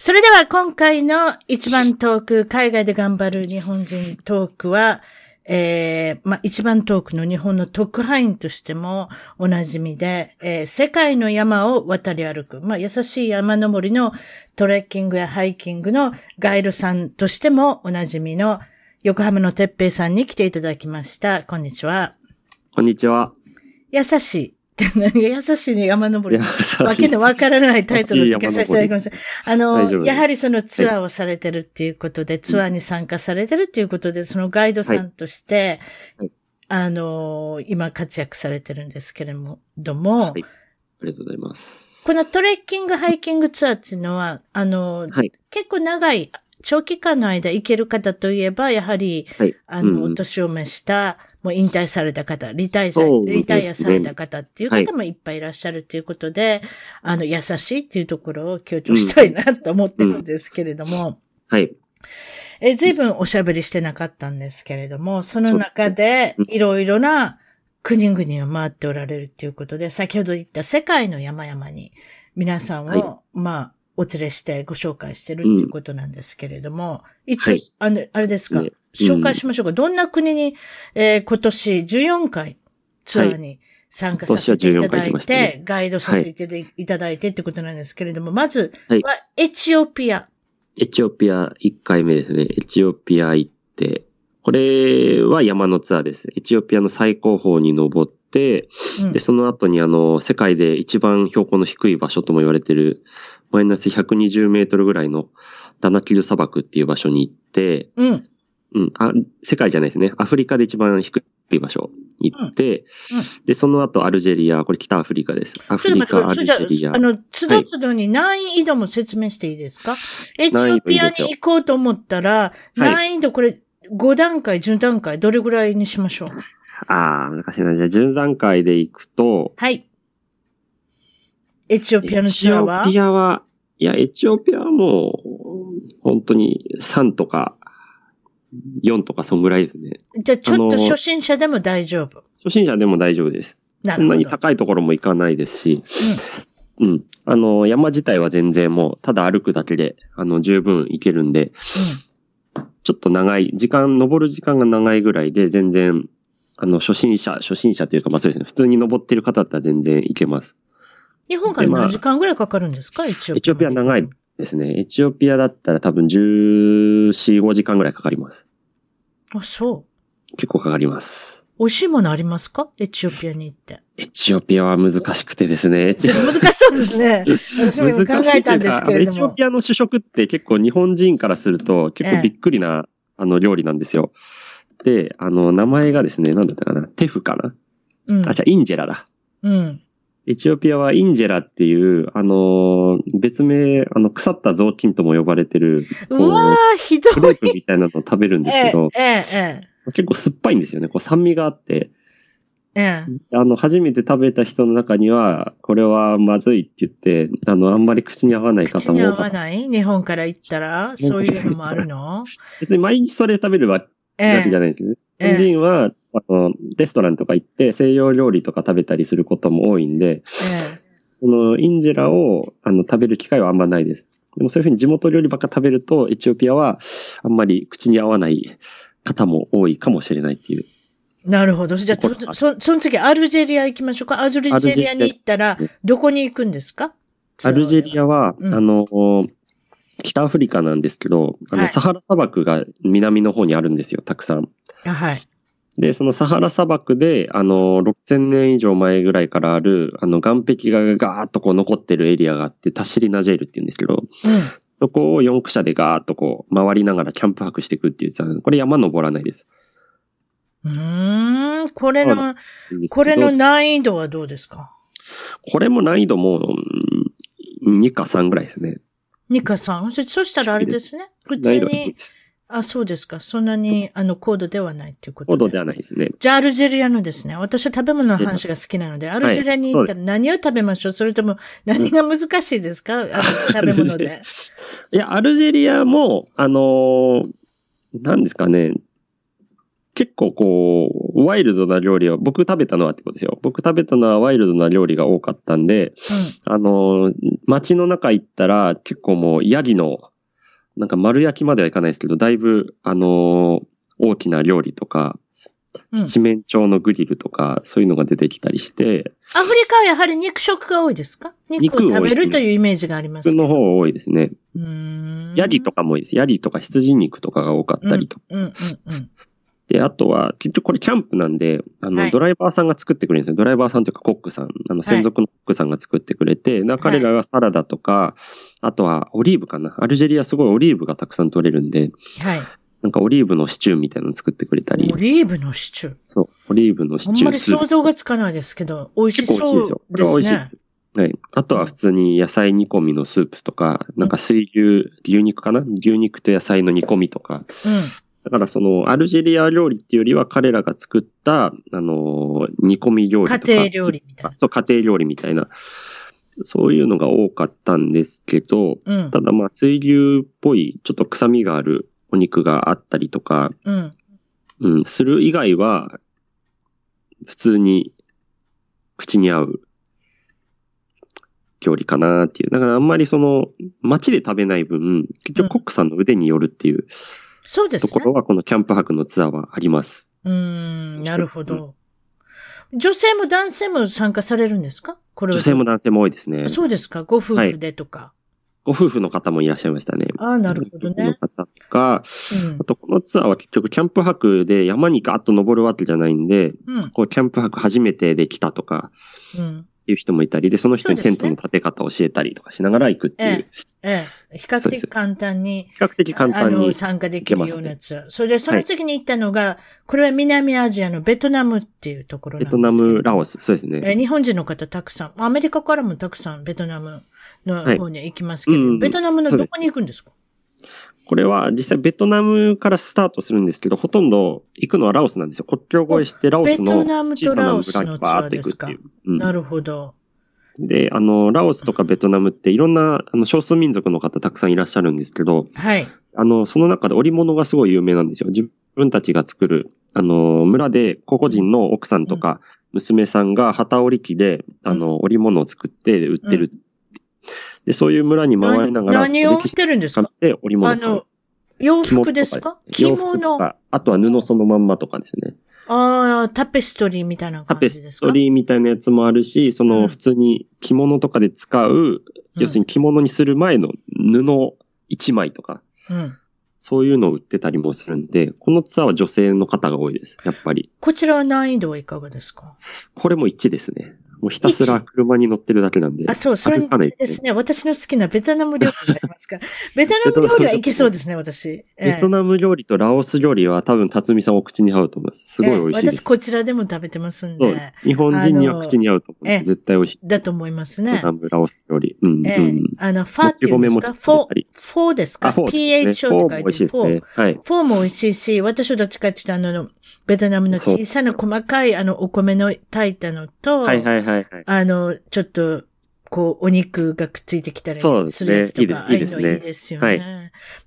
それでは今回の一番トーク、海外で頑張る日本人トークは、えー、まあ、一番トークの日本の特派員としてもおなじみで、えー、世界の山を渡り歩く、まあ、優しい山登りのトレッキングやハイキングのガイドさんとしてもおなじみの横浜のてっぺいさんに来ていただきました。こんにちは。こんにちは。優しい。優しいね、山登り。わけのわからないタイトルを付けさせていただきます。あの、やはりそのツアーをされてるっていうことで、はい、ツアーに参加されてるっていうことで、そのガイドさんとして、はい、あの、今活躍されてるんですけれども、はい、ありがとうございます。このトレッキング、ハイキングツアーっていうのは、あの、結構長い長期間の間行ける方といえば、やはり、はい、あの、うん、年を召した、もう引退された方、リタイア、ね、リタイアされた方っていう方もい。っぱいいらっしゃるということで、はい、あの、優しいっていうところを強調したいなと思ってるんですけれども、うん、はい。え、随分おしゃべりしてなかったんですけれども、その中で、いろいろな国々を回っておられるということで、先ほど言った世界の山々に皆さんを、はい、まあ、お連れしてご紹介してるっていうことなんですけれども、うん、一応、はい、あの、あれですか、ね、紹介しましょうか。どんな国に、えー、今年14回ツアーに参加させていただいて、はいね、ガイドさせていただいてってことなんですけれども、まずはエチオピア。エチオピア1回目ですね。エチオピア行って、これは山のツアーです。エチオピアの最高峰に登って、うん、で、その後にあの、世界で一番標高の低い場所とも言われてる、マイナス120メートルぐらいのダナキル砂漠っていう場所に行って、うん。うん。あ、世界じゃないですね。アフリカで一番低い場所に行って、うんうん、で、その後アルジェリア、これ北アフリカです。アフリカ、アルジェリア。あの、つどつどに難易度も説明していいですか、はい、エチオピアに行こうと思ったら、難易度これ5段階、10段階、どれぐらいにしましょう？ああ、難しいな。じゃあ10段階で行くと、はい。エチオピアのツアーは？エチオピアは、いや、エチオピアはもう、本当に3とか4とかそんぐらいですね。じゃあちょっと初心者でも大丈夫初心者でも大丈夫です。なるほど。そんなに高いところも行かないですし、うん。うん。あの、山自体は全然もう、ただ歩くだけで、あの、十分行けるんで、うん、ちょっと長い、時間、登る時間が長いぐらいで、全然、あの、初心者、初心者というか、まあそうですね、普通に登ってる方だったら全然行けます。日本から何時間ぐらいかかるんですか、エチオピア。エチオピア長いですね。エチオピアだったら多分14、5時間ぐらいかかります。あ、そう。結構かかります。美味しいものありますか？エチオピアに行って。エチオピアは難しくてですね。ちょっと難しそうですね。私も考えたんですけれども。エチオピアの主食って結構日本人からすると結構びっくりな、ええ、あの料理なんですよ。で、あの、名前がですね、なんだったかな？テフかな？うん。あ、じゃインジェラだ。うん。エチオピアはインジェラっていう、あのー、別名、あの、腐った雑巾とも呼ばれてる、うわー、ひどい。クレープみたいなのを食べるんですけど、ええ、ええ。結構酸っぱいんですよね。こう酸味があって。ええ。あの、初めて食べた人の中には、これはまずいって言って、あの、あんまり口に合わない方も。口に合わない？日本から行ったら、そういうのもあるの？別に毎日それ食べるわけじゃないですけどね。日本人は、あの、レストランとか行って西洋料理とか食べたりすることも多いんで、えそのインジェラをあの食べる機会はあんまないです。でもそういうふうに地元料理ばっか食べると、エチオピアはあんまり口に合わない方も多いかもしれないっていう。なるほど。じゃあ、そ、その次、アルジェリア行きましょうか。アルジェリアに行ったら、どこに行くんですか？アルジェリアは、うん、あの、北アフリカなんですけど、あの、はい、サハラ砂漠が南の方にあるんですよ、たくさん。はい。で、そのサハラ砂漠で、あの、6000年以上前ぐらいからある、あの、岩壁がガーッとこう残ってるエリアがあって、タシリナジェールって言うんですけど、うん、そこを四駆車でガーッとこう、回りながらキャンプ泊していくっていうさ、これ山登らないです。うん、これの、これの難易度はどうですか？これも難易度も、2か3ぐらいですね。2か 3? そしたらあれですね。普通に。あ、そうですか。そんなに、あの、高度ではないっていうこと高度ではないですね。じゃあ、アルジェリアのですね。私は食べ物の話が好きなので、アルジェリアに行ったら何を食べましょう、はい、それとも何が難しいですか？あの食べ物で。いや、アルジェリアも、あのー、何ですかね。結構こう、ワイルドな料理は、僕食べたのはってことですよ。僕食べたのはワイルドな料理が多かったんで、うん、あの、街の中行ったら結構もうヤギの、なんか丸焼きまではいかないですけど、だいぶ、あの大きな料理とか、七面鳥のグリルとか、そういうのが出てきたりして。アフリカはやはり肉食が多いですか？肉を食べるというイメージがあります肉の方多いですね。ヤギとかも多いです。ヤギとか羊肉とかが多かったりとか。うんうんうんうんで、あとは、結局これキャンプなんで、あの、はい、ドライバーさんが作ってくれるんですよ。ドライバーさんというかコックさん、あの、専属のコックさんが作ってくれて、はい、彼らがサラダとか、あとはオリーブかな。アルジェリアすごいオリーブがたくさん取れるんで、はい。なんかオリーブのシチューみたいなの作ってくれたり。オリーブのシチューそう、オリーブのシチュー。あんまり想像がつかないですけど、美味しそうですね。美味しい。はい。あとは普通に野菜煮込みのスープとか、なんか水牛、牛肉かな？牛肉と野菜の煮込みとか、うん、だからその、アルジェリア料理っていうよりは彼らが作った、あの、煮込み料理とか。家庭料理みたいな。そう、家庭料理みたいな。そういうのが多かったんですけど、うん、ただまあ水牛っぽい、ちょっと臭みがあるお肉があったりとか、うん、うん、する以外は、普通に口に合う料理かなっていう。だからあんまりその、街で食べない分、結局コックさんの腕によるっていう。うんそうですね。ところはこのキャンプ泊のツアーはあります。うん、なるほど。女性も男性も参加されるんですか？これ女性も男性も多いですね。そうですか？ご夫婦でとか、はい、ご夫婦の方もいらっしゃいましたね。ああ、なるほどね。の方とか、うん、あとこのツアーは結局キャンプ泊で山にガーッと登るわけじゃないんで、うん、こうキャンプ泊初めてできたとか、うん、いう人もいたり、で、その人にテントの立て方を教えたりとかしながら行くっていう。ええ、比較的簡単に。比較的簡単に。参加できるようなやつ。それで、その次に行ったのが、はい、これは南アジアのベトナムっていうところなんですベトナム、ラオス、そうですね。え日本人の方たくさん、アメリカからもたくさんベトナムの方に行きますけど、はいうん、ベトナムのどこに行くんですか？これは実際ベトナムからスタートするんですけど、ほとんど行くのはラオスなんですよ。国境越えしてラオスの小さな村にバーっと行くっていう。うん、なるほど。で、あの、ラオスとかベトナムっていろんな、あの、少数民族の方たくさんいらっしゃるんですけど、はい。あの、その中で織物がすごい有名なんですよ。自分たちが作る、あの、村で個々人の奥さんとか娘さんが旗織り機で、あの、織物を作って売ってる。で、そういう村に回りながら、何を売ってるんですか？で、織物あの、洋服ですか？着物。あとは布そのまんまとかですね。ああ、タペストリーみたいな感じですか？タペストリーみたいなやつもあるし、その普通に着物とかで使う、うん、要するに着物にする前の布一枚とか、うん、そういうのを売ってたりもするんで、このツアーは女性の方が多いです、やっぱり。こちらは難易度はいかがですか？これも1ですね。もうひたすら車に乗ってるだけなんで。あ、そう、それですね。私の好きなベトナム料理がありますか ベトナム料理はいけそうですね、私。ベトナム料理とラオス料理は多分、辰巳さんお口に合うと思います。すごい美味しいです。私こちらでも食べてますんで。日本人には口に合うと思う。絶対美味しい。だと思いますね。ベトナム、ラオス料理。うん。えー、あの、ファーっていうんですか？フォー、フォーですか ?PHO って書いてる。フォー。はい。フォーも美味しいし、私はどっちかっていうと、あの、ベトナムの小さな細かいあのお米の炊いたのと、はいはいはい、はい。あの、ちょっと、こう、お肉がくっついてきたりするやつとか、ああいうのいいですよね。はい、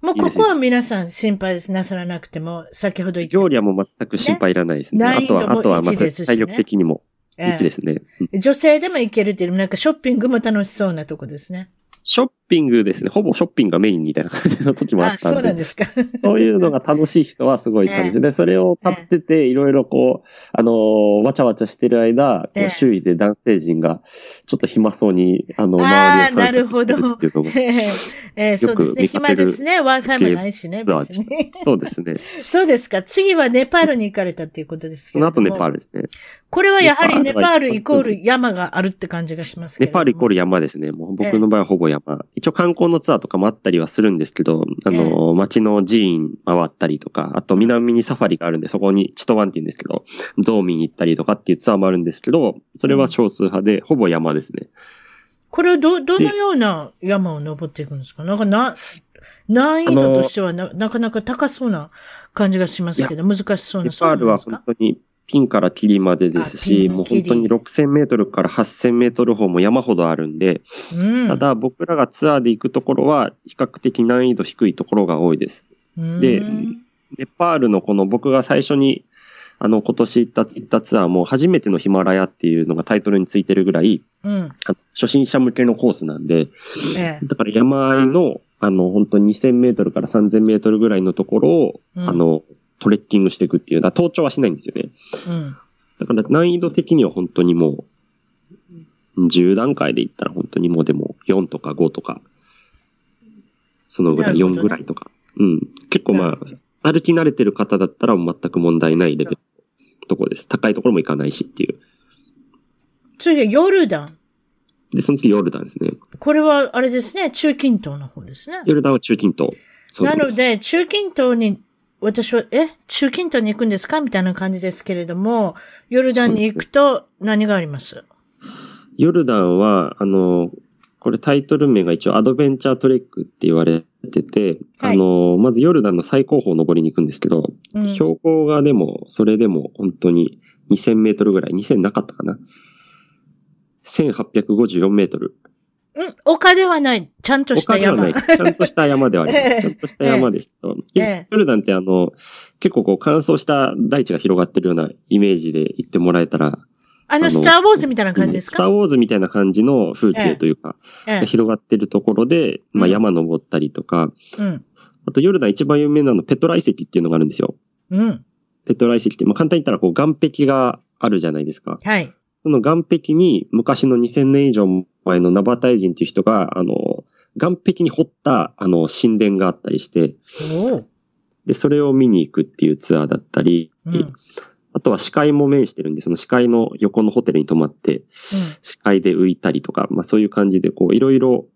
もうここは皆さん心配なさらなくても、先ほど言った。料理はもう全く心配いらないですね。ねあとは、あとはまず体力的にも、いいですね、女性でも行けるっていう、なんかショッピングも楽しそうなとこですね。ショッピングですね。ほぼショッピングがメインみたいな感じの時もあったんで。そうなんですか。そういうのが楽しい人はすごい楽しい。で、それを買ってて、いろいろこう、あのー、わちゃわちゃしてる間、周囲で男性陣が、ちょっと暇そうに、あの、周りを散策してるっていうのも。えー、そうですね。暇ですね。Wi-Fi もないしね。そうですね。そうですか。次はネパールに行かれたっていうことですけどその後ネパールですね。これはやはりネパールイコール山があるって感じがしますけど。ネパールイコール山ですね。もう僕の場合はほぼ山。えー、一応観光のツアーとかもあったりはするんですけど、あの、街の寺院回ったりとか、あと南にサファリがあるんで、そこにチトワンって言うんですけど、ゾーミン行ったりとかっていうツアーもあるんですけど、それは少数派で、ほぼ山ですね。これはど、どのような山を登っていくんですか？なんかな、難易度としてはななかなか高そうな感じがしますけど、難しそうな。ネパールは本当にピンからキリまでですし、もう本当に6000メートルから8000メートル方も山ほどあるんで、うん、ただ僕らがツアーで行くところは比較的難易度低いところが多いです。で、ネパールのこの僕が最初にあの、今年行った行ったツアーも初めてのヒマラヤっていうのがタイトルについてるぐらい、うん、初心者向けのコースなんで、ええ、だから山あいの、あの、本当に2000メートルから3000メートルぐらいのところを、うん、あの、トレッキングしていくっていう、だ登頂はしないんですよね。うん、だから難易度的には本当にもう、10段階で言ったら本当にもうでも4とか5とか、そのぐらい、4ぐらいとか。うん。結構まあ、歩き慣れてる方だったら全く問題ないレベルとこです。高いところも行かないしっていう。次、ヨルダン？で、その次ヨルダンですね。これは、あれですね、中近東の方ですね。ヨルダンは中近東。なので、中近東に、私は、え、中近東に行くんですか？みたいな感じですけれども、ヨルダンに行くと何があります？ヨルダンは、あの、これタイトル名が一応アドベンチャートレックって言われてて、はい、あの、まずヨルダンの最高峰登りに行くんですけど、うん、標高がでも、それでも本当に2000メートルぐらい、2000なかったかな ?1854 メートル。うん、丘ではない。ちゃんとした山。丘ではない。ちゃんとした山ではあります。ちゃんとした山ですと。ヨルダンってあの、結構こう乾燥した大地が広がってるようなイメージで行ってもらえたらあの、スターウォーズみたいな感じですか？スターウォーズみたいな感じの風景というか、ええ、広がってるところで、まあ山登ったりとか、うん、あとヨルダン一番有名なのペトラ遺跡っていうのがあるんですよ。うん。ペトラ遺跡って、まあ簡単に言ったらこう岩壁があるじゃないですか。はい。その岩壁に昔の2000年以上前のナバタイ人っていう人が、あの、岩壁に掘った、あの、神殿があったりして、で、それを見に行くっていうツアーだったり、うん、あとは視界も面してるんで、その視界の横のホテルに泊まって、視界で浮いたりとか、まあそういう感じで、こう、いろいろ、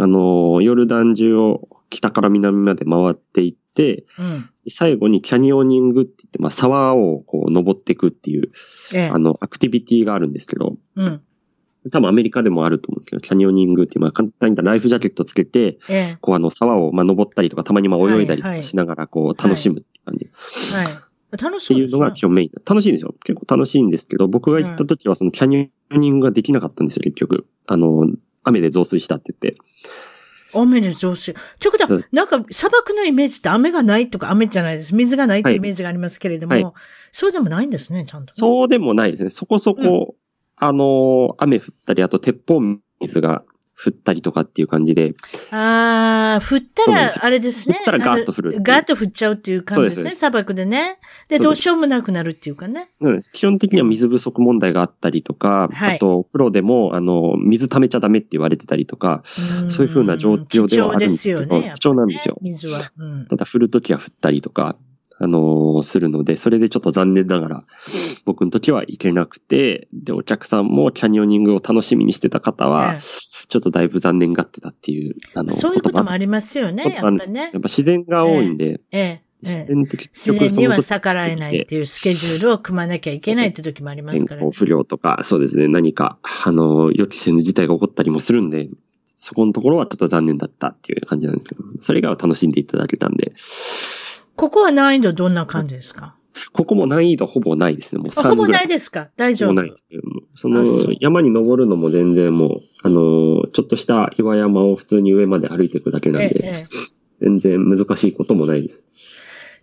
あの、ヨルダン中を北から南まで回っていって、うん、最後にキャニオニングって言って、まあ沢をこう登っていくっていう、ええ、あの、アクティビティがあるんですけど、うん、多分アメリカでもあると思うんですけど、キャニオニングっていう、まあ簡単に言ライフジャケットつけて、ええ、こうあの沢をまあ登ったりとか、たまにまあ泳いだりとかしながらこう楽しむっていう感じ。はい、はい楽しい、っていうのが基本メイン。楽しいんですよ。結構楽しいんですけど、僕が行った時はそのキャニオニングができなかったんですよ、結局。あの、雨で増水したって言って。雨で増水。ということは、なんか砂漠のイメージって雨がないとか雨じゃないです。水がないってイメージがありますけれども、はいはい、そうでもないんですね、ちゃんと、ね、そうでもないですね。そこそこ、うん、あの、雨降ったり、あと鉄砲水が降ったりとかっていう感じで。ああ、降ったら、あれですね。降ったらガーッと降る。ガーッと降っちゃうっていう感じですね、砂漠でね。で、どうしようもなくなるっていうかね。そうです。基本的には水不足問題があったりとか、はい、あと、風呂でも、あの、水溜めちゃダメって言われてたりとか、そういうふうな状況ではあるんですけど、貴重ですよね。貴重なんですよ。水は。うん、ただ、降るときは降ったりとか、あのー、するので、それでちょっと残念ながら、僕の時は行けなくて、で、お客さんもキャニオニングを楽しみにしてた方は、ちょっとだいぶ残念がってたっていう、あの、そういうこともありますよね、やっぱね。やっぱ自然が多いんで、ええ自然自然には逆らえないっていうスケジュールを組まなきゃいけないって時もありますからね。不良とか、そうですね、何か、あの、予期せぬ事態が起こったりもするんで、そこのところはちょっと残念だったっていう感じなんですけど、それ以外は楽しんでいただけたんで、ここは難易度どんな感じですか？ここも難易度ほぼないですね。もうほぼないですか？大丈夫。ない。その山に登るのも全然もう、あの、ちょっとした岩山を普通に上まで歩いていくだけなんで、ええ、全然難しいこともないです。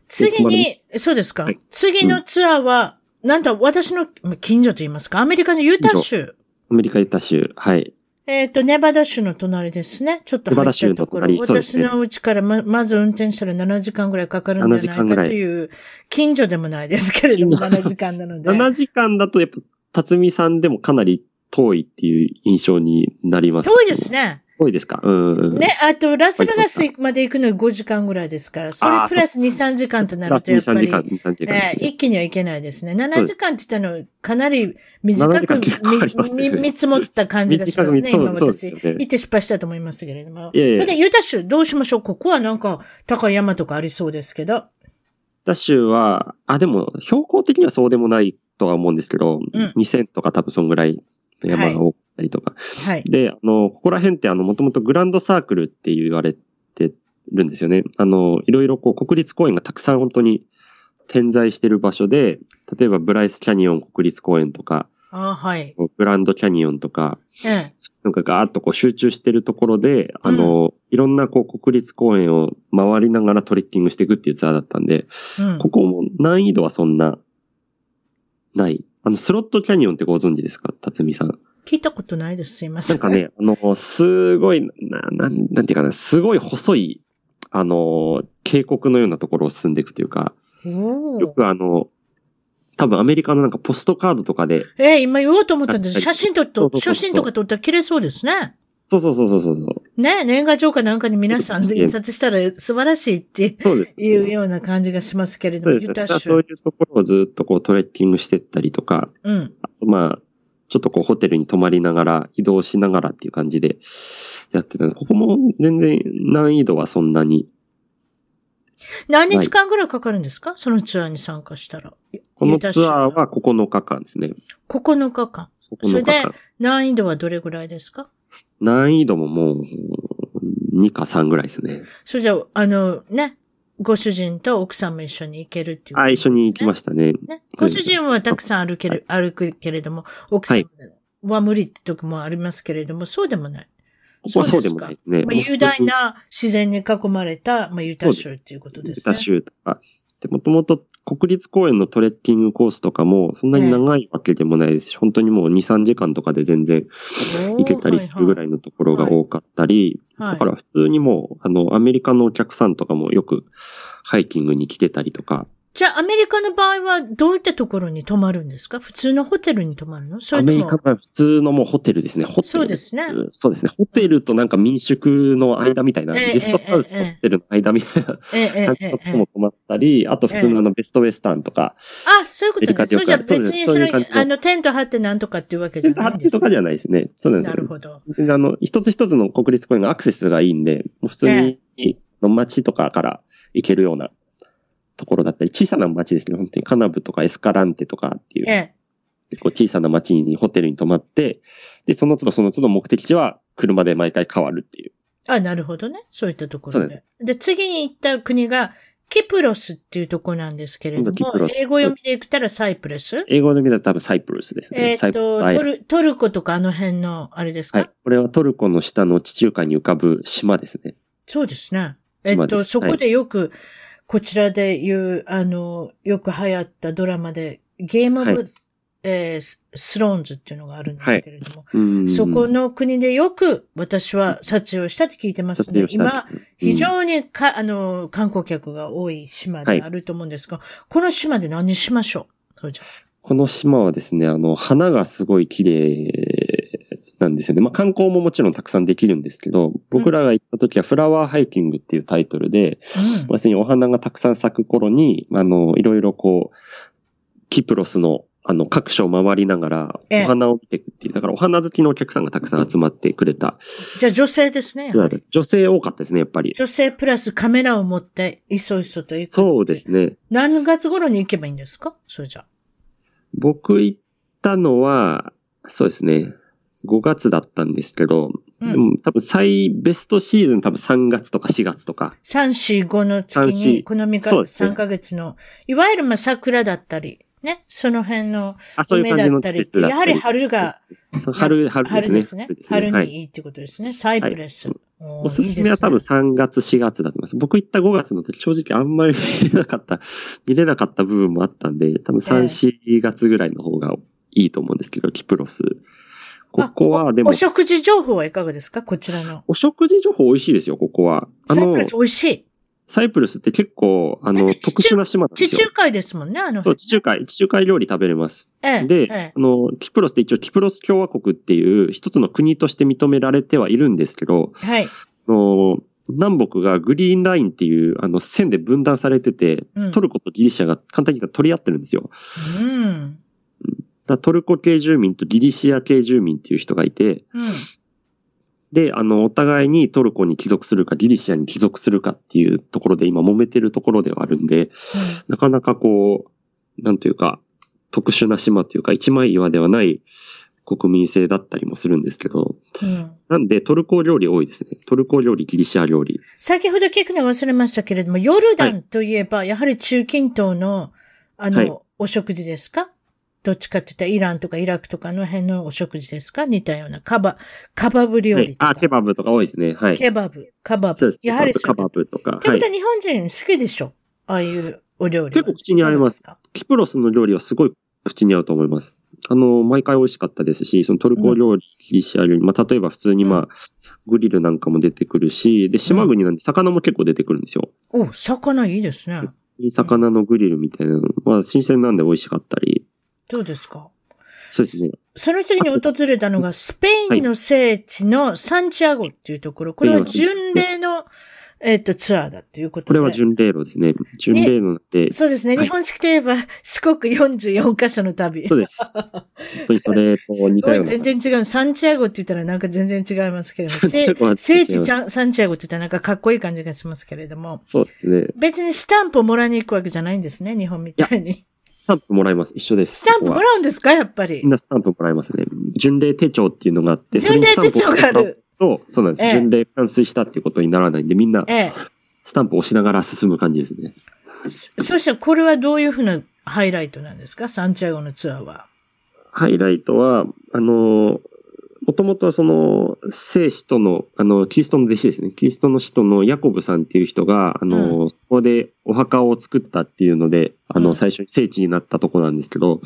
次に、そうですか、はい、次のツアーは、うん、なんと私の近所と言いますか、アメリカのユタ州。アメリカユタ州、はい。えっ、と、ネバダ州の隣ですね。ちょっと入ったところ。私の家からままず運転したら7時間ぐらいかかるんじゃないかという、近所でもないですけれども、7時間なので。7時間だと、やっぱ、辰巳さんでもかなり遠いっていう印象になります、遠いですね。多いですか？うん。ね、あと、ラスベガスまで行くのに5時間ぐらいですから、それプラス2、3時間となると、やっぱり、えー、一気には行けないですね。7時間って言ったの、かなり短く見見積もった感じがしますね、今私。行って失敗したと思いましたけれども。いやいやで、ユタ州どうしましょう？ここはなんか、高い山とかありそうですけど。ユタ州は、あ、でも、標高的にはそうでもないとは思うんですけど、うん、2000とか多分そんぐらい山が多ったりとか。はい。で、あの、ここら辺ってあの、もともとグランドサークルって言われてるんですよね。あの、いろいろこう国立公園がたくさん本当に点在してる場所で、例えばブライスキャニオン国立公園とか、あはい。グランドキャニオンとか、うん、なんかガーッとこう集中してるところで、あの、うん、いろんなこう国立公園を回りながらトレッキングしていくっていうツアーだったんで、うん、ここも難易度はそんな、ない。あの、スロットキャニオンってご存知ですか？辰巳さん。聞いたことないです。すいません。なんかね、あの、すごい、な、なん、なんていうかな、すごい細い、あの、渓谷のようなところを進んでいくというか、よくあの、多分アメリカのなんかポストカードとかで。ええー、今言おうと思ったんです。写真撮っと、写真とか撮ったら綺麗そうですね。そうそうそうそうそう。ね年賀状かなんかに皆さんで印刷したら素晴らしいっていうような感じがしますけれども、そうそういうところをずっとこうトレッキングしてったりとか、うん。あとまあ、ちょっとこうホテルに泊まりながら、移動しながらっていう感じでやってたんです。ここも全然難易度はそんなに。何日間ぐらいかかるんですか？そのツアーに参加したら。このツアーは9日間ですね。9日間。それで難易度はどれぐらいですか？難易度ももう2か3ぐらいですね。それじゃあ、あのね、ご主人と奥さんも一緒に行けるっていう、ね、あ、一緒に行きましたね。ねご主人はたくさん歩ける、歩くけれども、奥さんは無理ってとこもありますけれども、そうでもない。ここはそうでもないね。まあ、雄大な自然に囲まれた、まあ、ユタ州っていうことですね。ユタ州とか。で、もともと国立公園のトレッキングコースとかも、そんなに長いわけでもないですし、えー、本当にもう2、3時間とかで全然行けたりするぐらいのところが多かったり、はいはい、だから普通にもう、あの、アメリカのお客さんとかもよくハイキングに来てたりとか、じゃあ、アメリカの場合はどういったところに泊まるんですか？普通のホテルに泊まるの？アメリカは普通のもうホテルですね。ホテル。そうですね。そうですね。ホテルとなんか民宿の間みたいな、ゲストハウスとホテルの間みたいな感じのとこも泊まったり、あと普通のあのベストウェスタンとか。あ、そういうことね。そうじゃ別にそれ、あの、テント張ってなんとかっていうわけじゃないんですテント張ってとかじゃないですね。そうなんですなるほど。あの、一つ一つの国立公園がアクセスがいいんで、普通に、街とかから行けるようなところだったり、小さな町ですね、本当にカナブとかエスカランテとかっていう、ええ、こう小さな町にホテルに泊まって、で、その都度その都度目的地は車で毎回変わるっていう。あ、なるほどね。そういったところで。で次に行った国が、キプロスっていうとこなんですけれども、英語読みで言ったらサイプレス？英語読みだと多分サイプレスですね。えっ、とトル、トルコとかあの辺の、あれですか？はい。これはトルコの下の地中海に浮かぶ島ですね。そうですね。えっ、と、そこでよく、はいこちらで言う、あの、よく流行ったドラマで、ゲームオブ、はい、えー、スローンズっていうのがあるんですけれども、はい、そこの国でよく私は撮影をしたって聞いてますね。今、非常にか、あの、観光客が多い島であると思うんですが、はい、この島で何しましょうこの島はですね、あの、花がすごい綺麗なんですよね。まあ観光ももちろんたくさんできるんですけど、僕らが行った時はフラワーハイキングっていうタイトルで、うん、まさにお花がたくさん咲く頃に、あの、いろいろこう、キプロスのあの、各所を回りながら、お花を見ていくっていう。だからお花好きのお客さんがたくさん集まってくれた。じゃあ女性ですね。女性多かったですね、やっぱり。女性プラスカメラを持って、いそいそと行く。そうですね。何月頃に行けばいいんですか？それじゃ僕行ったのは、そうですね。5月だったんですけど、うん、でも多分最ベストシーズン多分3月とか4月とか。3、4、5の月に、この 3, 3ヶ月の、いわゆるまあ桜だったり、ね、その辺の梅だったりやはり春が、春、春ですね。春ですね。春にいいってことですね。はい、サイプレス。はいおすすめは多分3月、4月だと思います。僕行った5月の時正直あんまり見れなかった、見れなかった部分もあったんで、多分3、4月ぐらいの方がいいと思うんですけど、キプロス。ここは、でも。お食事情報はいかがですか？こちらの。お食事情報美味しいですよ、ここは。あの、サイプルス美味しい。サイプルスって結構、あの、特殊な島なんですよ。地中海ですもんね、あの。そう、地中海、地中海料理食べれます。ええ、で、ええ、あの、キプロスって一応キプロス共和国っていう一つの国として認められてはいるんですけど、はい。あの、南北がグリーンラインっていうあの線で分断されてて、うん、トルコとギリシャが簡単に言ったら取り合ってるんですよ。うん。トルコ系住民とギリシア系住民っていう人がいて、うん、で、あの、お互いにトルコに帰属するか、ギリシアに帰属するかっていうところで今揉めてるところではあるんで、うん、なかなかこう、なんというか、特殊な島というか、一枚岩ではない国民性だったりもするんですけど、うん、なんでトルコ料理多いですね。トルコ料理、ギリシア料理。先ほど聞くの忘れましたけれども、ヨルダンといえば、やはり中近東の、あの、はい、お食事ですか？どっちかって言ったらイランとかイラクとかの辺のお食事ですか？似たようなカバ、カバブ料理とか。はい、あ、ケバブとか多いですね。はい。ケバブ、カバブ。そうです。やはりカバブとか。ってことは日本人好きでしょ、ああいうお料理。結構口に合います。キプロスの料理はすごい口に合うと思います。あの、毎回美味しかったですし、そのトルコ料理、ギリシア料理、まあ、例えば普通にまあ、グリルなんかも出てくるし、で、島国なんで魚も結構出てくるんですよ。お、魚いいですね。魚のグリルみたいなの。まあ、新鮮なんで美味しかったり。そうですか？そうですね。その次に訪れたのが、スペインの聖地のサンチアゴっていうところ。これは巡礼の、えっ、と、ツアーだっていうことで。これは巡礼路ですね。巡礼路で。そうですね。はい、日本式といえば、四国44カ所の旅。そうです。本当にそれと似たような。全然違う。サンチアゴって言ったらなんか全然違いますけれども。聖地サンチアゴって言ったらなんかかっこいい感じがしますけれども。そうですね。別にスタンプをもらいに行くわけじゃないんですね。日本みたいに。スタンプもらいます。一緒です。スタンプもらうんですか？やっぱり。みんなスタンプもらいますね。巡礼手帳っていうのがあって、巡礼手帳がある。と、そうなんです。ええ、巡礼完遂したっていうことにならないんで、みんな、スタンプを押しながら進む感じですね。そしてこれはどういうふうなハイライトなんですか？サンチアゴのツアーは。ハイライトは、あの、もともとはその、聖使徒の、あの、キリストの弟子ですね。キリストの使徒のヤコブさんっていう人が、あの、うん、そこでお墓を作ったっていうので、あの、最初に聖地になったとこなんですけど、うん、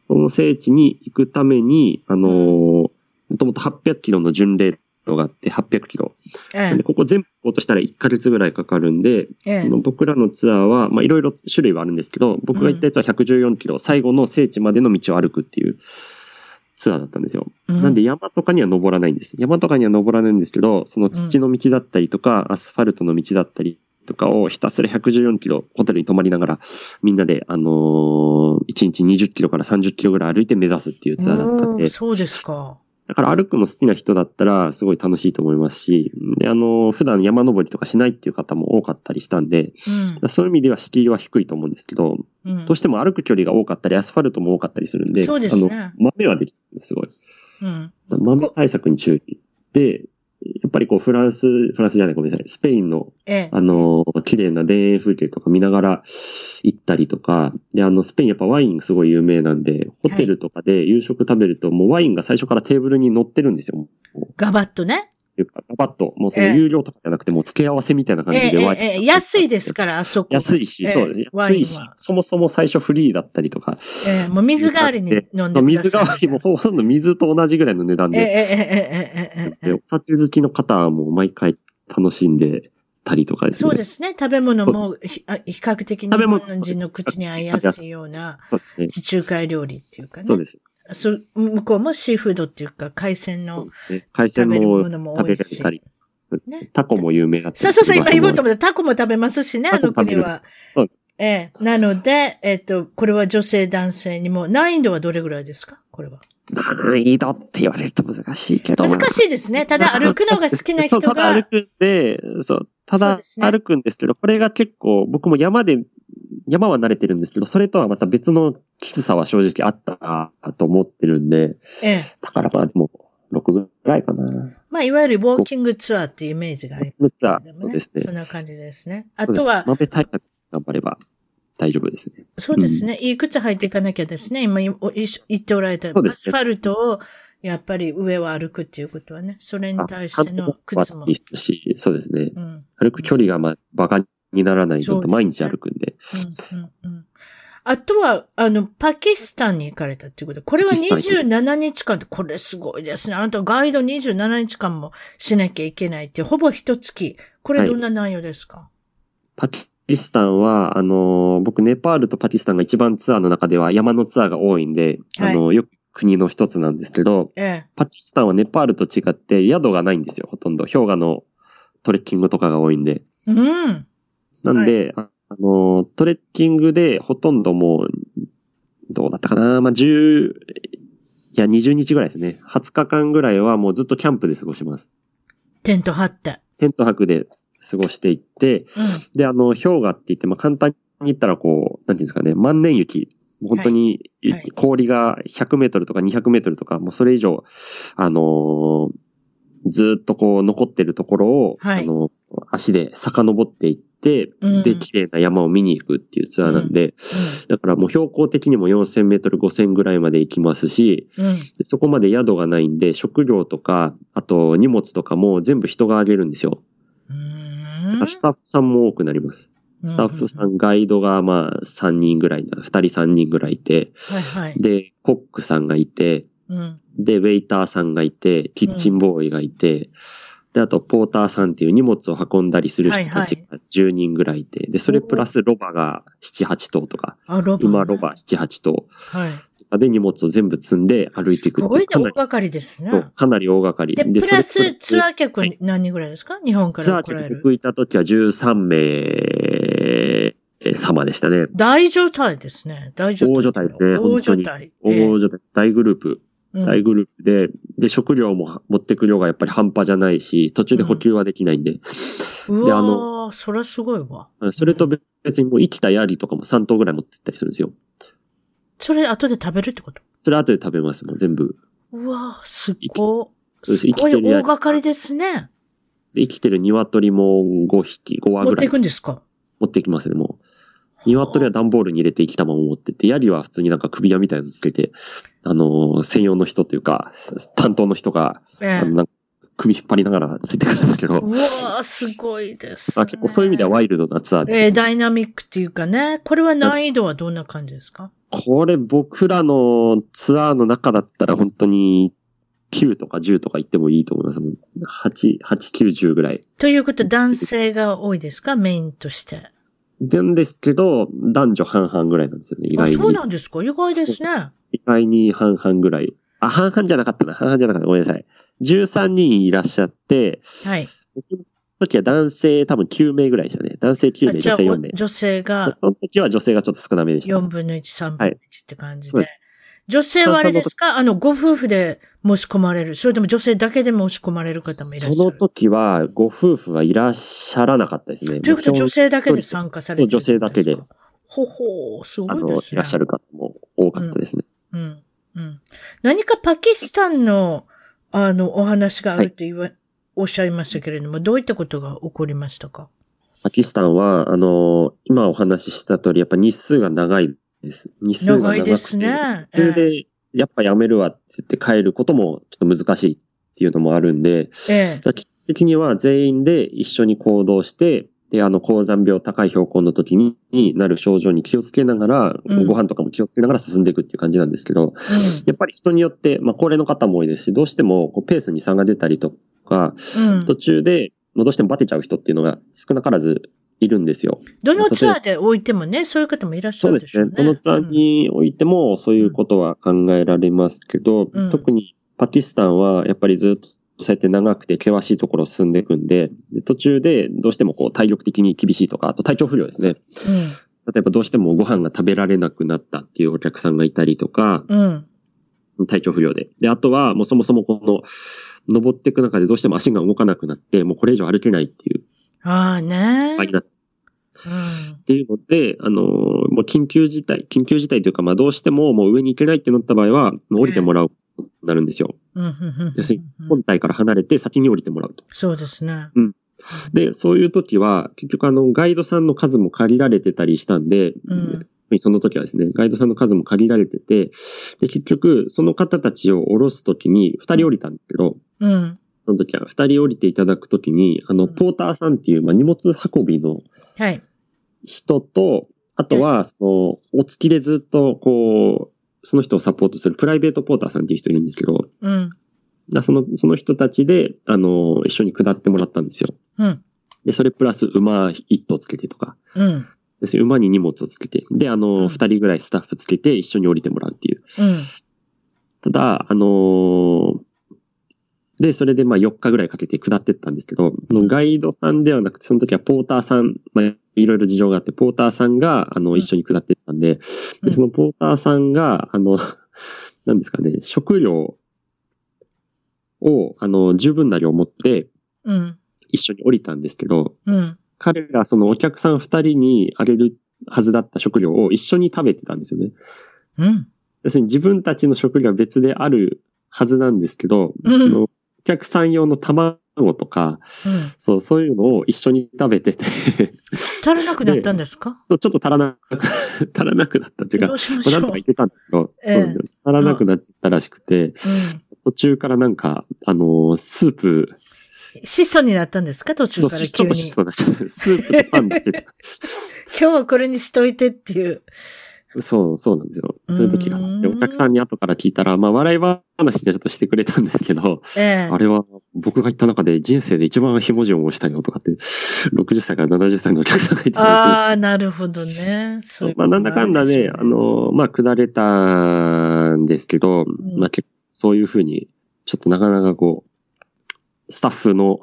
その聖地に行くために、あの、もともと800キロの巡礼路があって800キロ。ええ、でここ全部行こうとしたら1ヶ月ぐらいかかるんで、ええ、僕らのツアーは、まあいろいろ種類はあるんですけど、僕が行ったやつは114キロ、うん、最後の聖地までの道を歩くっていうツアーだったんですよ。うん、なんで山とかには登らないんです。山とかには登らないんですけど、その土の道だったりとか、アスファルトの道だったりとかをひたすら114キロホテルに泊まりながら、みんなで、あのー、1日20キロから30キロぐらい歩いて目指すっていうツアーだったんで。そうですか。だから歩くの好きな人だったらすごい楽しいと思いますし、で、あの、普段山登りとかしないっていう方も多かったりしたんで、うん、そういう意味では敷居は低いと思うんですけど、うん、どうしても歩く距離が多かったり、アスファルトも多かったりするんで、そうですね。あの、豆はできるんですごい。うん。豆対策に注意。で、やっぱりこうフランス、フランスじゃないごめんなさい、スペインの、ええ、あの、綺麗な田園風景とか見ながら行ったりとか、で、あの、スペインやっぱワインすごい有名なんで、ホテルとかで夕食食べると、もうワインが最初からテーブルに乗ってるんですよ。ガバッとね。いうか、ガバッと、もうその有料とかじゃなくて、もう付け合わせみたいな感じでワイン、えええ、安いですから、あそこ。安いし、そうです。安いし、そもそも最初フリーだったりとか。ええ、もう水代わりに飲んで水代わりもほとんど水と同じぐらいの値段で。ええ、ええ、ええ、お酒好きの方はもう毎回楽しんで、たりとかですね。そうですね。食べ物も比較的に日本人の口に合いやすいような地中海料理っていうかね。そうです。そ向こうもシーフードっていうか海鮮の海鮮も食べれたり。ね、タコも有名だったそうそうそう、今言おうと思ったタコも食べますしね、あの国は。ええ、なので、えっ、と、これは女性男性にも、難易度はどれぐらいですか？これは。難易度って言われると難しいけど。難しいですね。ただ歩くのが好きな人が。ただ歩くんで、そう、ただ歩くんですけど、これが結構、僕も山で、山は慣れてるんですけど、それとはまた別のきつさは正直あったと思ってるんで、ええ。だからまあでも、6ぐらいかな。まあ、いわゆるウォーキングツアーっていうイメージがあります、ね。ツアー、そうですね。そんな感じですね。あとは、豆対策頑張れば大丈夫ですね。そうですね。うん、いい靴履いていかなきゃですね。今言っておられた、アスファルトをやっぱり上を歩くっていうことはね、それに対しての靴も。しそうですね。うん、歩く距離がまあ、バカにならないのと毎日歩くんで。うんうんうんあとは、あの、パキスタンに行かれたっていうことこれは27日間って、これすごいですね。あなたガイド27日間もしなきゃいけないって、ほぼ一月。これどんな内容ですか、はい、パキスタンは、あの、僕、ネパールとパキスタンが一番ツアーの中では山のツアーが多いんで、はい、あの、よく国の一つなんですけど、ええ、パキスタンはネパールと違って宿がないんですよ、ほとんど。氷河のトレッキングとかが多いんで。うん。なんで、はい、あの、トレッキングでほとんどもう、どうだったかな。まあ、10、いや、20日ぐらいですね。20日間ぐらいはもうずっとキャンプで過ごします。テント張って。テント泊で過ごしていって、うん、で、あの、氷河って言って、まあ、簡単に言ったらこう、なんていうんですかね、万年雪。本当に、氷が100メートルとか200メートルとか、もうそれ以上、あのー、ずっとこう残ってるところを、はい、あの、足で遡っていって、うん、で、綺麗な山を見に行くっていうツアーなんで、だからもう標高的にも4000メートル、5000ぐらいまで行きますし、そこまで宿がないんで、食料とか、あと荷物とかも全部人があげるんですよ。スタッフさんも多くなります。スタッフさん、ガイドがまあ3人ぐらい、2人3人ぐらいいて、はいはい、で、コックさんがいて、うん、で、ウェイターさんがいて、キッチンボーイがいて、うん、で、あと、ポーターさんっていう荷物を運んだりする人たちが10人ぐらいいて、はいはい、で、それプラスロバが7、8頭とか、ロバ、馬ロバ7、8頭。はい。で荷物を全部積んで歩いていくすごいね、大掛かりですね。そう、かなり大掛かり。で、でプラスツアー客何人ぐらいですか、はい、日本からツアー客僕いた時は13名様でしたね。大所帯ですね。大所帯。大所帯ですね。大所帯。大所帯。大グループ。大グループで、で、食料も持ってく量がやっぱり半端じゃないし、途中で補給はできないんで。うん、で、あの、それはすごいわ。それと別にもう生きたヤリとかも3頭ぐらい持ってったりするんですよ。それ後で食べるってこと？それ後で食べますもん、全部。うわすっごい。すごい大掛かりですね。で、生きてる鶏も5匹、5羽ぐらい。持っていくんですか？持っていきますね、もう。鶏は段ボールに入れて生きたまま持ってって、ヤリは普通になんか首輪みたいなのつけて、あのー、専用の人というか、担当の人が、ええ、あのなんか首引っ張りながらついてくるんですけど。うわー、すごいです、ね、あ。結構そういう意味ではワイルドなツアーです、ね、えー、ダイナミックっていうかね。これは難易度はどんな感じですか？これ僕らのツアーの中だったら本当に9とか10とか行ってもいいと思います。8、8、9、10ぐらい。ということ男性が多いですか？メインとして。なんですけど、男女半々ぐらいなんですよね、意外に。そうなんですか？意外ですね。意外に半々ぐらい。あ、半々じゃなかったな。半々じゃなかった。ごめんなさい。13人いらっしゃって、はい。僕の時は男性多分9名ぐらいでしたね。男性9名、女性4名。女性が。その時は女性がちょっと少なめでした。4分の1、3分の1って感じで。はい、女性はあれですか？あの、ご夫婦で申し込まれる。それとも女性だけで申し込まれる方もいらっしゃるその時は、ご夫婦はいらっしゃらなかったですね。ということは女性だけで参加されてる女性だけで。ほほう、すごいですね。いらっしゃる方も多かったですね。うん、うん、うん。何かパキスタンの、あの、お話があるって言わ、はい、おっしゃいましたけれども、どういったことが起こりましたか？パキスタンは、あの、今お話しした通り、やっぱ日数が長いです。日数が長くて。長いですね。それで、やっぱやめるわって言って帰ることもちょっと難しいっていうのもあるんで、ええ、基本的には全員で一緒に行動して、で、あの、高山病高い標高の時になる症状に気をつけながら、うん、ご飯とかも気をつけながら進んでいくっていう感じなんですけど、うん、やっぱり人によって、まあ、高齢の方も多いですし、どうしてもこうペースに差が出たりとか、うん、途中で、どうしてもバテちゃう人っていうのが少なからずいるんですよ。どのツアーで置いてもね、そういう方もいらっしゃるでしょうね。そうですね。どのツアーに置いてもそういうことは考えられますけど、うん、特にパキスタンはやっぱりずっとそうやって長くて険しいところを進んでいくんで、で途中でどうしてもこう体力的に厳しいとか、あと体調不良ですね。うん、例えばどうしてもご飯が食べられなくなったっていうお客さんがいたりとか、うん、体調不良で。で、あとはもうそもそもこの登っていく中でどうしても足が動かなくなって、もうこれ以上歩けないっていうああね。ありなっていうので、あの、もう緊急事態、緊急事態というか、まあどうしてももう上に行けないってなった場合は、もう降りてもらうなるんですよ。要するに、本体から離れて先に降りてもらうと。そうですね。うん。で、そういう時は、結局あの、ガイドさんの数も限られてたりしたんで、うん、その時はですね、ガイドさんの数も限られてて、で、結局、その方たちを降ろす時に、二人降りたんだけど、うん、その時は、二人降りていただくときに、あの、ポーターさんっていう、まあ、荷物運びの人と、あとは、その、お付きでずっと、こう、その人をサポートするプライベートポーターさんっていう人いるんですけど、うん。だその、その人たちで、あの、一緒に下ってもらったんですよ。うん。で、それプラス馬一頭つけてとか、うん。です馬に荷物をつけて、で、あうんの、二、人ぐらいスタッフつけて一緒に降りてもらうっていう。うん。ただ、あのーで、それでまあ4日ぐらいかけて下ってったんですけど、そのガイドさんではなくて、その時はポーターさん、まあ、いろいろ事情があって、ポーターさんが、あの、ん一緒に下ってったんで、うんで、そのポーターさんが、あの、なんですかね、食料を、あの、十分な量持ってうん。一緒に降りたんですけど、うん。彼らそのお客さん二人にあげるはずだった食料を一緒に食べてたんですよね。うん。要するに自分たちの食料は別であるはずなんですけど、うん客さん用の卵とか、そう、そういうのを一緒に食べてて足らなくなったんですか？ちょっと足らなく、足らなくなったっていうかしし。なんとか言ってたんですけど、ええそう。足らなくなっちゃったらしくて、途中からなんか、あのースープ、うん。質素になったんですか？途中からちょっと急に。質素なっちゃって、スープとパンだけ。今日はこれにしといてっていう。そう、そうなんですよ。そういう時がお客さんに後から聞いたら、まあ、笑い話でちょっとしてくれたんですけど、ええあれは僕が言った中で人生で一番ひもじを押したよとかって、60歳から70歳のお客さんがいたんですよ。ああ、なるほどね。そうまあ、なんだかんだで、あの、まあ、下れたんですけど、んまあ、そういうふうに、ちょっとなかなかこう、スタッフの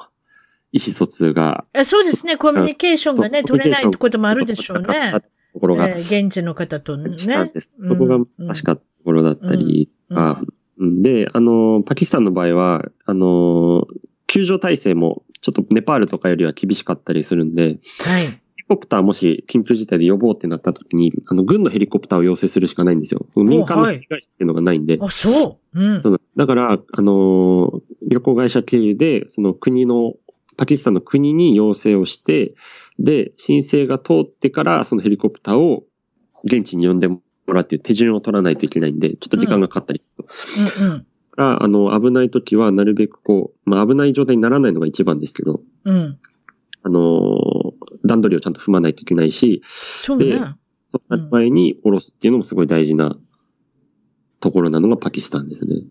意思疎通が、えそうですね。コミュニケーションがね、取れないってこともあるでしょうね。ところがええ現地の方とね。したんです。うんそこが難しかったところだったりとか、うんで、あの、パキスタンの場合は、あの、救助体制もちょっとネパールとかよりは厳しかったりするんで、はい。ヘリコプターもし緊急事態で呼ぼうってなった時に、あの、軍のヘリコプターを要請するしかないんですよ。民間のはい被害者っていうのがないんで。あ、そう。うん。そうだから、あのー旅行会社経由で、その国の、パキスタンの国に要請をして、で、申請が通ってから、そのヘリコプターを現地に呼んでもらうっていう手順を取らないといけないんで、ちょっと時間がかかったり。うんうん。から、あの、危ない時はなるべくこう、まあ危ない状態にならないのが一番ですけど、うん。あのー段取りをちゃんと踏まないといけないし、そうね。でそうなる前に下ろすっていうのもすごい大事なところなのがパキスタンですね。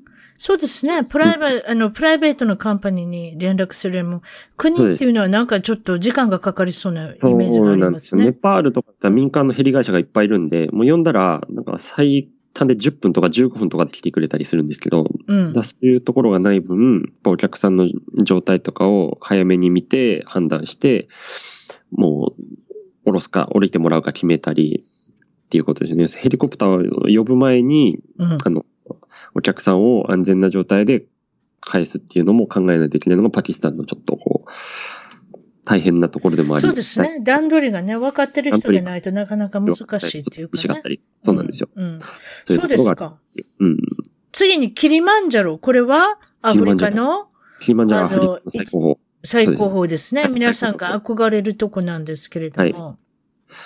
そうですね。プライベあの、プライベートのカンパニーに連絡するよりも、国っていうのはなんかちょっと時間がかかりそうなイそうメージがありなんですよ。ネますね。パールとか民間のヘリ会社がいっぱいいるんで、もう呼んだら、なんか最短で10分とか15分とかで来てくれたりするんですけど、うん。だそういうところがない分、お客さんの状態とかを早めに見て判断して、もう、降ろすか降りてもらうか決めたりっていうことですね。ヘリコプターを呼ぶ前に、うん。あの、お客さんを安全な状態で返すっていうのも考えないといけないのがパキスタンのちょっとこう、大変なところでもありそうですね。段取りがね、分かってる人でないとなかなか難しいっていうかね。厳しかったり。そうなんですよ。うん。そういうそうですか。うん。次にキリマンジャロ。これはアフリカのキリマンジャロはアフリカの最高峰。最高峰ですね。はい皆さんが憧れるとこなんですけれども。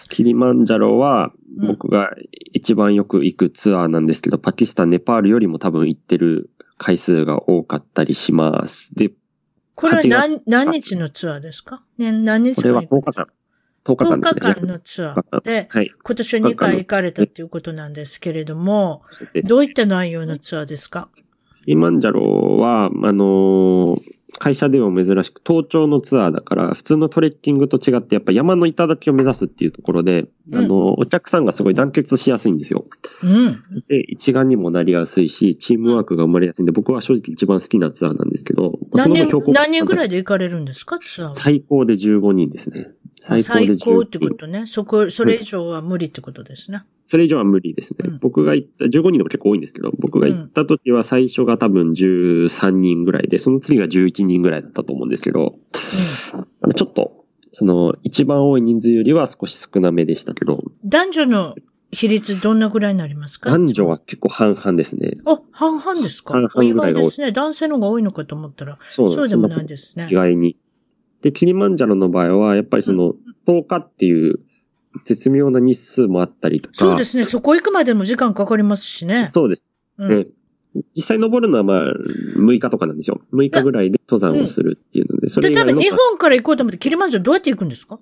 キリマンジャロはうん僕が一番よく行くツアーなんですけど、パキスタン、ネパールよりも多分行ってる回数が多かったりします。で、これは8何何日のツアーですか？ね、何日これは10間行くんですか日間。10日間です10ね。日間のツアーで、はい。今年は2回行かれたっていうことなんですけれども、どういった内容のツアーですか？キリマンジャロは、あのー会社では珍しく登頂のツアーだから、普通のトレッキングと違って、やっぱ山の頂を目指すっていうところで、うんあの、お客さんがすごい団結しやすいんですよ。うん。で、一丸にもなりやすいし、チームワークが生まれやすいんで、僕は正直一番好きなツアーなんですけど、何何人ぐらいで行かれるんですかツアーは？最高で15人ですね。最高で15人。最高ってことね。そこ、それ以上は無理ってことですね。それ以上は無理ですね。うん僕が行った、15人でも結構多いんですけど、僕が行った時は最初が多分13人ぐらいで、その次が11人ぐらいだったと思うんですけど、あのちょっと、その、一番多い人数よりは少し少なめでしたけど、うん。男女の比率どんなぐらいになりますか？男女は結構半々ですね。あ、半々ですか？半々意ぐらいが多い外ですね。男性の方が多いのかと思ったら、そうそうでもないですね意。外に。で、キリマンジャロの場合は、やっぱりその、10日っていう絶妙な日数もあったりとか。そうですね。そこ行くまでも時間かかりますしね。そうですうんね。実際登るのはまあ、6日とかなんですよ。6日ぐらいで登山をするっていうので、それで、多分日本から行こうと思って、キリマンジャロどうやって行くんですか？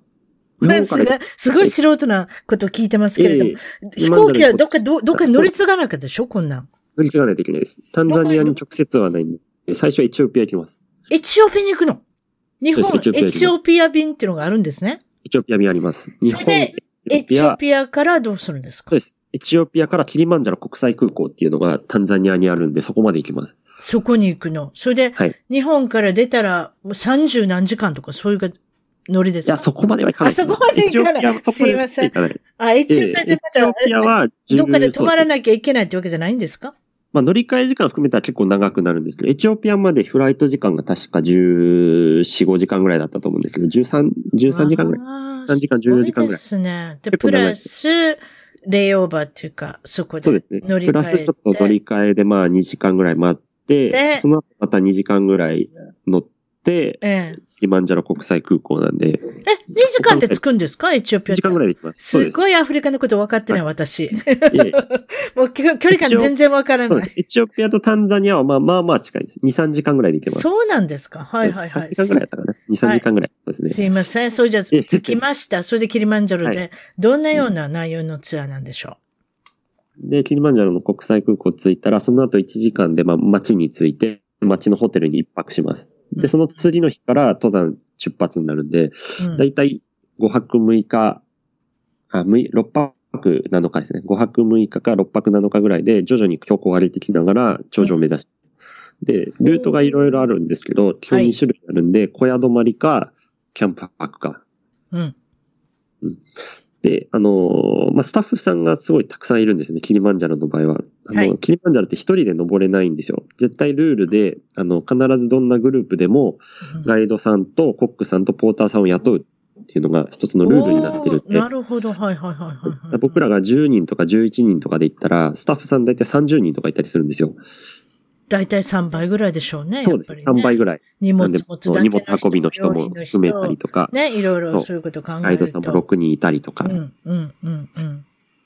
すごい素人なことを聞いてますけれども、ええ飛行機はどっか、どどっか乗り継がなきゃでしょ？こんなん。乗り継がないといけないです。タンザニアに直接はないんで、最初はエチオピア行きます。エチオピアに行くの？日本エチオピア便っていうのがあるんですね。エチオピア便あります。日本、それでエチオピアからどうするんですか？そうです。エチオピアからキリマンジャロ国際空港っていうのがタンザニアにあるんで、そこまで行きます。そこに行くの？それで、はい。日本から出たら、もう30何時間とかそういう乗りですか？いや、そこまではいかない。あそこまで行かないエチオピアはそこまでは行かない。あ、エチオピアでまた、は10どっかで止まらなきゃいけないってわけじゃないんですか？まあ、乗り換え時間含めたら結構長くなるんですけど、エチオピアまでフライト時間が確か14、5時間ぐらいだったと思うんですけど、13、13時間ぐらい。ら3時間14時間ぐらいですね。で、プラス、レイオーバーっていうか、そこでそうですね。乗り換えて。プラスちょっと乗り換えでまあ2時間ぐらい待ってで、その後また2時間ぐらい乗って、ええ。キリマンジャロ国際空港なんで、え、2時間で着くんですか？エチオピア2時間ぐらいで行きます。す。すごいアフリカのこと分かってない、私。もう距距離感全然分からない。エチオピアとタンザニアはまあまあまあ近いです。2、3時間ぐらいで行けます。そうなんですか？はいはいは3い。時間ぐらいだったかな $2、3時間ぐらい。ですすね。いません。それじゃ着きました。それでキリマンジャロはで、どんなような内容のツアーなんでしょで、キリマンジャロの国際空港着いたら、その後1時間でまあ街に着いて、街のホテルに一泊します。で、その次の日から登山出発になるんで、う、うんだいたい5泊6日、あ、6 6泊7日ですね。5泊6日か6泊7日ぐらいで徐々に標高を上げてきながら頂上を目指します。で、ルートがいろいろあるんですけど、基本2種類あるんで、小屋泊まりか、キャンプ泊か。うん。で、あのーまあ、スタッフさんがすごいたくさんいるんですね、キリマンジャロの場合は。あの、はいキリマンジャロって一人で登れないんですよ。絶対ルールで、あの、必ずどんなグループでも、ガイドさんとコックさんとポーターさんを雇うっていうのが一つのルールになってるんでおーな、るほど。はいはいはいはいはい。僕らが10人とか11人とかで行ったら、スタッフさん大体30人とかいたりするんですよ。だいたい3倍ぐらいでしょうね。そうですね。やっぱりね3倍ぐらい。荷物持つだけの荷物運びの人も含めたりとか、ね、いろいろそういうこと考えると。ガイドさんも6人いたりとかう。ん、うん、うん、うん。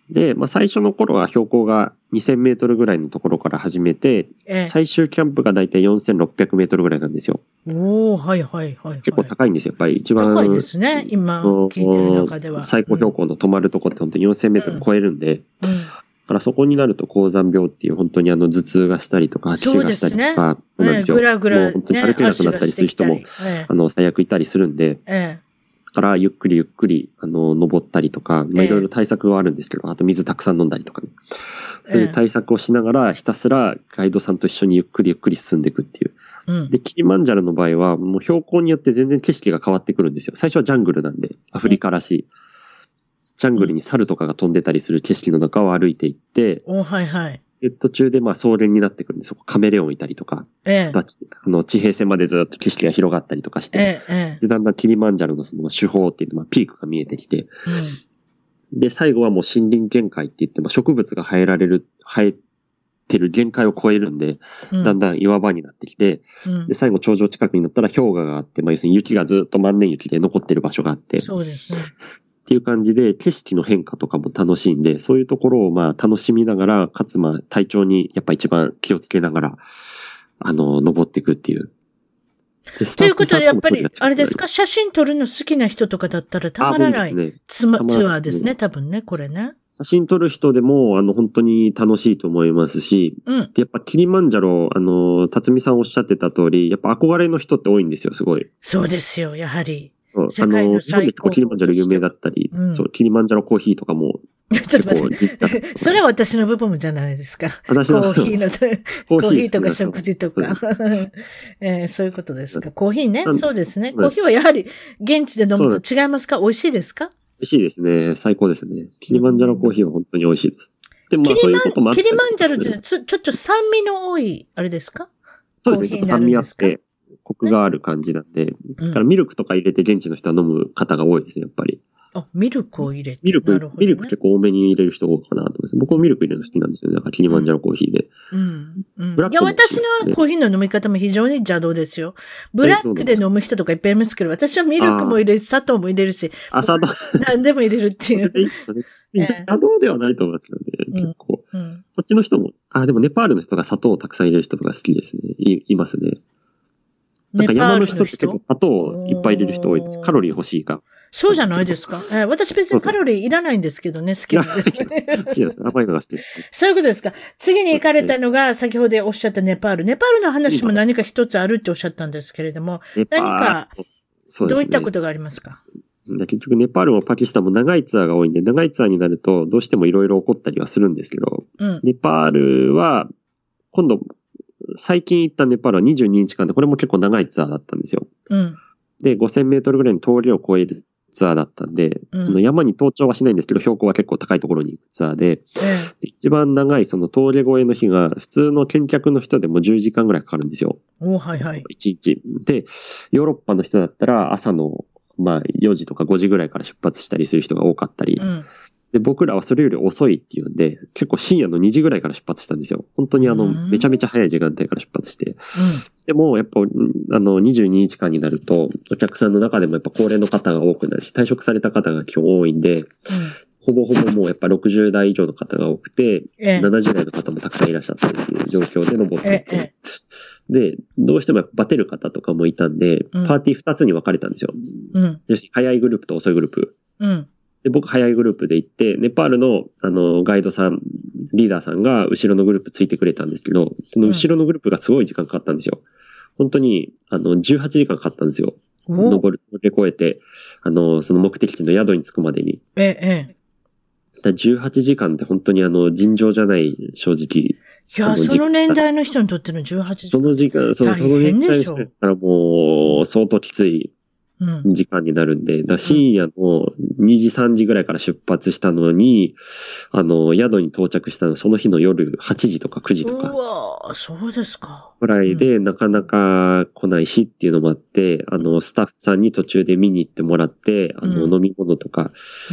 で、まあ最初の頃は標高が2000メートルぐらいのところから始めて、え最終キャンプがだいたい4600メートルぐらいなんですよ。え。おおはいはいはい、はい。結構高いんですよ。やっぱり一番。高いですね。今聞いてる中では。最高標高の泊まるとこって本当に4000メートル超えるんで、うん。だからそこになると高山病っていう本当にあの頭痛がしたりとか、吐き気がしたりとか、そうなんねですよ。ぐらぐら、ね、もう本当に歩けなくなったりする人も、足がしてきたりあの、最悪いたりするんで、えだからゆっくりゆっくり、あの、登ったりとか、いろいろ対策はあるんですけど、あと水たくさん飲んだりとかね。そういええう対策をしながら、ひたすらガイドさんと一緒にゆっくりゆっくり進んでいくっていう。で、キリマンジャロの場合は、もう標高によって全然景色が変わってくるんですよ。最初はジャングルなんで、アフリカらしい。ジャングルに猿とかが飛んでたりする景色の中を歩いていって、おはいはい。で途中でまあ草原になってくるんで、そこカメレオンいたりとか、ええ。ああの地平線までずっと景色が広がったりとかして、ええ、ええ。で、だんだんキリマンジャロのその手法っていうのまあピークが見えてきて、で、最後はもう森林限界って言って、まあ、植物が生えられる、生えてる限界を超えるんで、うん。だんだん岩場になってきて、うんで、最後頂上近くになったら氷河があって、まあ、要するに雪がずっと万年雪で残ってる場所があって、っそうですね。ていう感じで、景色の変化とかも楽しいんで、そういうところをまあ楽しみながら、かつまあ体調にやっぱ一番気をつけながら、あの、登っていくっていう。ということで、やっぱり、あれですか？写真撮るの好きな人とかだったらたまらないねツまツアーですね、多分ね、これね。写真撮る人でも、あの、本当に楽しいと思いますし、うん。で、やっぱキリマンジャロ、あの、辰巳さんおっしゃってた通り、やっぱ憧れの人って多いんですよ、すごい。そうですよ、やはり。そう世界のあの、日本で結構キリマンジャロ有名だったり、うんそう、キリマンジャロコーヒーとかも ちょっとって。それは私の部分じゃないですか。私のコーヒーの、ココーヒーとか食事とか。えーそういうことですか。コーヒーねう。んそうですね。んコーヒーはやはり現地で飲むと違いますか？美味しいですか？美味しいですね。最高ですね。キリマンジャロコーヒーは本当に美味しいです。でもそういうこともあったりリマンジャロってちょっと酸味の多い、あれですか？そうですね。酸味あって、コクがある感じなんで、うんだからミルクとか入れて現地の人は飲む方が多いですね、やっぱり。あ、ミルクを入れて。ミルク、ねミルク結構多めに入れる人多いかなと思います。僕もミルク入れるの好きなんですよね。だからキリマンジャロコーヒーで。うん。うんいや、私のコーヒーの飲み方も非常に邪道ですよ。ブラックで飲む人とかいっぱいいますけど、私はミルクも入れるし、砂糖も入れるし、朝だ。何でも入れるっていう。邪道ではないと思いますけどね、うん結構。うん。こっちの人も、あ、でもネパールの人が砂糖をたくさん入れる人とか好きですね。い、いますね。なんか山の人って結構砂糖をいっぱい入れる人多いです。カロリー欲しいか。そうじゃないですか？えー、私別にカロリーいらないんですけどね、好きなんですね。好きです。甘いのが好きです。そういうことですか？次に行かれたのが、先ほどおっしゃったネパール。ネパールの話も何か一つあるっておっしゃったんですけれども、何か、どういったことがありますか？結局ネパールもパキスタンも長いツアーが多いんで、長いツアーになるとどうしてもいろいろ起こったりはするんですけど、うん、ネパールは、今度、最近行ったネパールは22日間で、これも結構長いツアーだったんですよ。うん、で、5000メートルぐらいの通りを越えるツアーだったんで、うん、山に登頂はしないんですけど、標高は結構高いところに行くツアーで、で一番長いその峠越えの日が、普通の見客の人でも10時間ぐらいかかるんですよ。おはいはい。1日。で、ヨーロッパの人だったら朝のまあ4時とか5時ぐらいから出発したりする人が多かったり、うん、で、僕らはそれより遅いっていうんで、結構深夜の2時ぐらいから出発したんですよ。本当にあの、めちゃめちゃ早い時間帯から出発して。うん、でも、やっぱ、あの、22日間になると、お客さんの中でもやっぱ高齢の方が多くなるし、退職された方が今日多いんで、うん、ほぼほぼもうやっぱ60代以上の方が多くて、ええ、70代の方もたくさんいらっしゃったっていう状況で登っていて、えで、どうしてもバテる方とかもいたんで、うん、パーティー2つに分かれたんですよ。うん。よし、早いグループと遅いグループ。うん。で、僕早いグループで行って、ネパールの、あの、ガイドさん、リーダーさんが後ろのグループついてくれたんですけど、その後ろのグループがすごい時間かかったんですよ。本当に、あの、18時間かかったんですよ。登る、乗り越えて、あの、その目的地の宿に着くまでに。ええ。だ18時間って本当にあの、尋常じゃない、正直。いや、その年代の人にとっての18時間。その時間、そその年代の人からもう、相当きつい時間になるんで、だ深夜の2時3時ぐらいから出発したのに、あの、宿に到着したのその日の夜8時とか9時とか。うわそうですか。ぐらいで、なかなか来ないしっていうのもあって、あの、スタッフさんに途中で見に行ってもらって、あの、飲み物とか、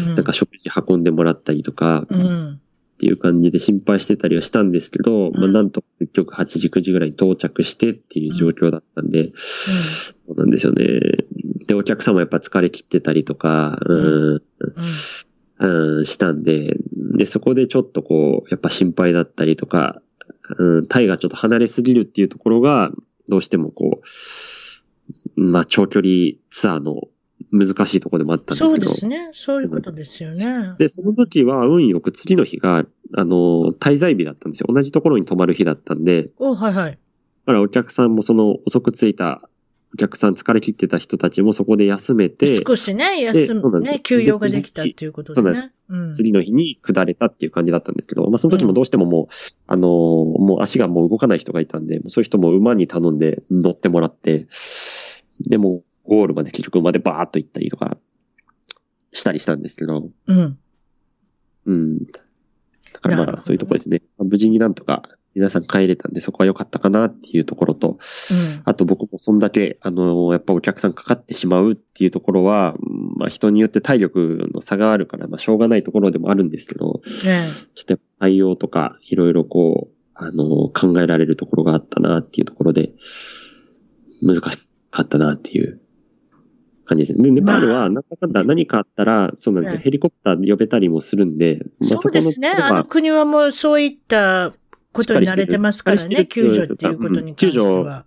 なんか食事運んでもらったりとか、うんっていう感じで心配してたりはしたんですけど、うん、まあなんと結局8時9時ぐらいに到着してっていう状況だったんで、うん、そうなんですよね。で、お客様やっぱ疲れ切ってたりとか、うん、うん、したんで、で、そこでちょっとこう、やっぱ心配だったりとか、うん、タイがちょっと離れすぎるっていうところが、どうしてもこう、まあ長距離ツアーの難しいところでもあったんですけど。そうですね。そういうことですよね。で、その時は運よく次の日が、あの、滞在日だったんですよ。同じところに泊まる日だったんで。おはいはい。だからお客さんもその遅く着いたお客さん疲れ切ってた人たちもそこで休めて。少しね、休む、ね、休養ができたっていうことでね。うん、次の日に下れたっていう感じだったんですけど、まあその時もどうしてももう、うん、あのー、もう足がもう動かない人がいたんで、そういう人も馬に頼んで乗ってもらって、でもゴールまで結局までバーっと行ったりとかしたりしたんですけど。うん。うん。だからまあそういうとこですね。無事になんとか皆さん帰れたんでそこは良かったかなっていうところと、うん、あと僕もそんだけ、あの、やっぱお客さんかかってしまうっていうところは、まあ人によって体力の差があるから、まあしょうがないところでもあるんですけど、うん、ちょっと対応とかいろいろこう、あの、考えられるところがあったなっていうところで、難しかったなっていう感じですね。で、ネパールは、なんだかんだ何かあったら、そうなんですよ。ヘリコプター呼べたりもするんで、まあ、そうですね。あの国はもうそういったことに慣れてますからね、救助っていうことに関しては。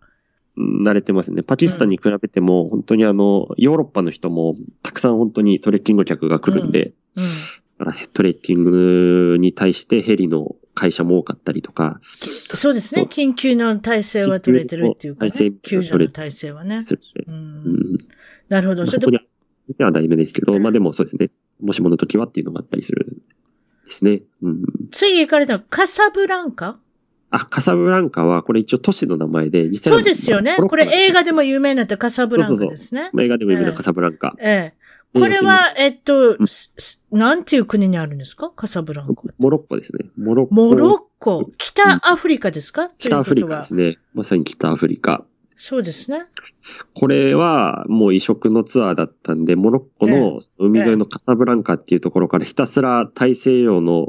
慣れてますね。パキスタンに比べても、本当にあの、ヨーロッパの人もたくさん本当にトレッキング客が来るんで、うんうん、トレッキングに対してヘリの会社も多かったりとか。そうですね。緊急の体制は取れてるっていうか、ね、救助の体制はね。うん、なるほど。そこには大目ですけど、まあでもそうですね。もしもの時はっていうのがあったりするですね。うん、次行かれたのカサブランカ？あ、カサブランカは、これ一応都市の名前で、実際そうですよね。これ映画でも有名になったカサブランカですね。そうそうそう映画でも有名なカサブランカ。ええ。これは、えっと、なんていう国にあるんですか？カサブランカ。モロッコですね。モロッコ。モロッコ。北アフリカですか、うん、北アフリカですね。まさに北アフリカ。そうですね。これはもう異色のツアーだったんで、モロッコの海沿いのカサブランカっていうところからひたすら大西洋の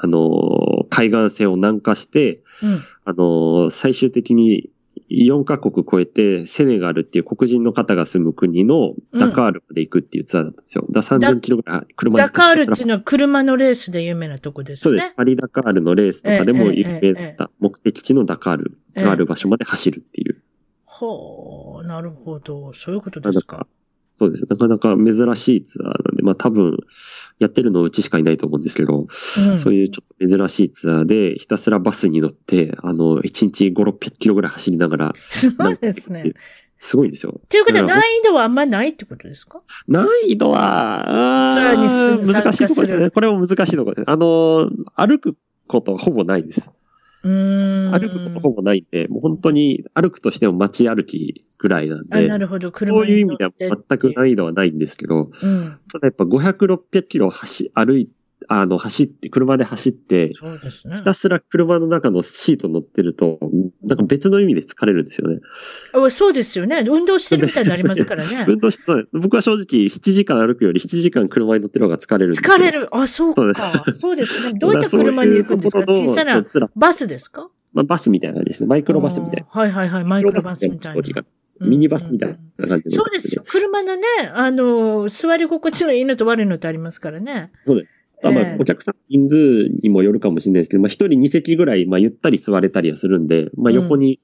あの、海岸線を南下して、うん、あの、最終的に4カ国超えて、セネガルっていう黒人の方が住む国のダカールまで行くっていうツアーだったんですよ。だ3000キロぐらい車でダカールっていうのは車のレースで有名なとこですね。そうです。パリダカールのレースとかでも有名だった目的地のダカールがある場所まで走るっていう。ほう、なるほど。そういうことですか。そうです。なかなか珍しいツアーなんで、まあ多分、やってるのうちしかいないと思うんですけど、うん、そういうちょっと珍しいツアーで、ひたすらバスに乗って、あの、1日5、600キロぐらい走りながら。すごいですね。すごいんですよ。ということは難易度はあんまりないってことですか？難易度は、ツアーに難しいところですね。これも難しいところです。あの、歩くことはほぼないです。歩くことほぼないんで、もう本当に歩くとしても街歩きぐらいなんで、なるほどそういう意味では全く難易度はないんですけど、うん、ただやっぱ500、600キロ走、歩いあの、走って、車で走って、そうですね。ひたすら車の中のシート乗ってると、なんか別の意味で疲れるんですよね。あそうですよね。運動してるみたいになりますからね。運動して、僕は正直7時間歩くより7時間車に乗ってる方が疲れる疲れる。あ、そうか。そうですね。どういった車に行くんですか？小さなバスですか？まあ、バスみたいな感じですね。マイクロバスみたいな。はいはいはい。マイクロバスみたいな。ミニバスみたいな感じで、そうですよ。車のね、あの、座り心地のいいのと悪いのとありますからね。そうです。まあ、お客さん人数にもよるかもしれないですけど、まあ、一人二席ぐらい、まあ、ゆったり座れたりはするんで、まあ、横に、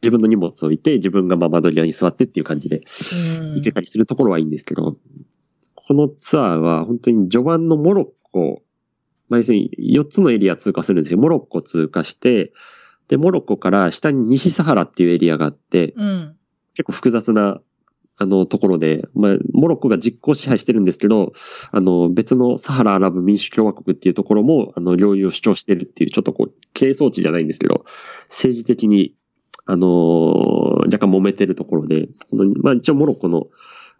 自分の荷物を置いて、自分がまあ窓際に座ってっていう感じで、行けたりするところはいいんですけど、このツアーは本当に序盤のモロッコ、まあ、要するに4つのエリア通過するんですよ。モロッコ通過して、で、モロッコから下に西サハラっていうエリアがあって、うん、結構複雑なあの、ところで、まあ、モロッコが実効支配してるんですけど、あの、別のサハラアラブ民主共和国っていうところも、あの、領有を主張してるっていう、ちょっとこう、係争地じゃないんですけど、政治的に、あの、若干揉めてるところで、まあ、一応モロッコの、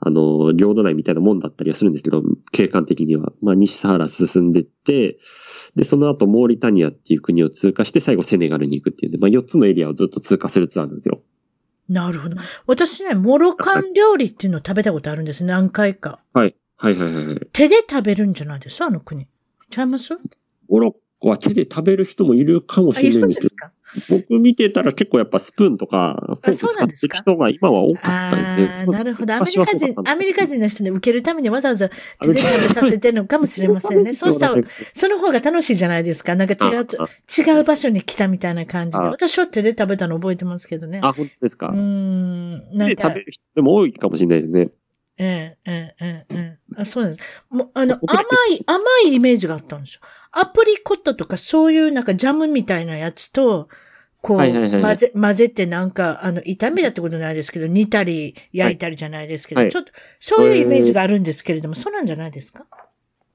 あの、領土内みたいなもんだったりはするんですけど、景観的には。まあ、西サハラ進んでって、で、その後、モーリタニアっていう国を通過して、最後セネガルに行くっていうで、まあ、4つのエリアをずっと通過するツアーなんですよ。なるほど。私ね、モロカン料理っていうのを食べたことあるんです。何回か。はい。はいはいはい。手で食べるんじゃないです？かあの国。ちゃいます？モロッコは手で食べる人もいるかもしれないんですけど。僕見てたら結構やっぱスプーンとかフォーク使ってる人が今は多かったんで。ああ、なるほど。アメリカ人、アメリカ人の人に受けるためにわざわざ手で食べさせてるのかもしれませんね。そうしたら、その方が楽しいじゃないですか。なんか違う、違う場所に来たみたいな感じで。私は手で食べたの覚えてますけどね。あ、本当ですか？うん。なんか。食べる人でも多いかもしれないですね。ええ、ええ、ええ、あ、そうなんです。もう、あの、甘い、甘いイメージがあったんですよ。アプリコットとかそういうなんかジャムみたいなやつと、こう、混ぜ、混ぜてなんか、あの、炒めたってことないですけど、煮たり焼いたりじゃないですけど、はい、ちょっと、そういうイメージがあるんですけれども、そうなんじゃないですか？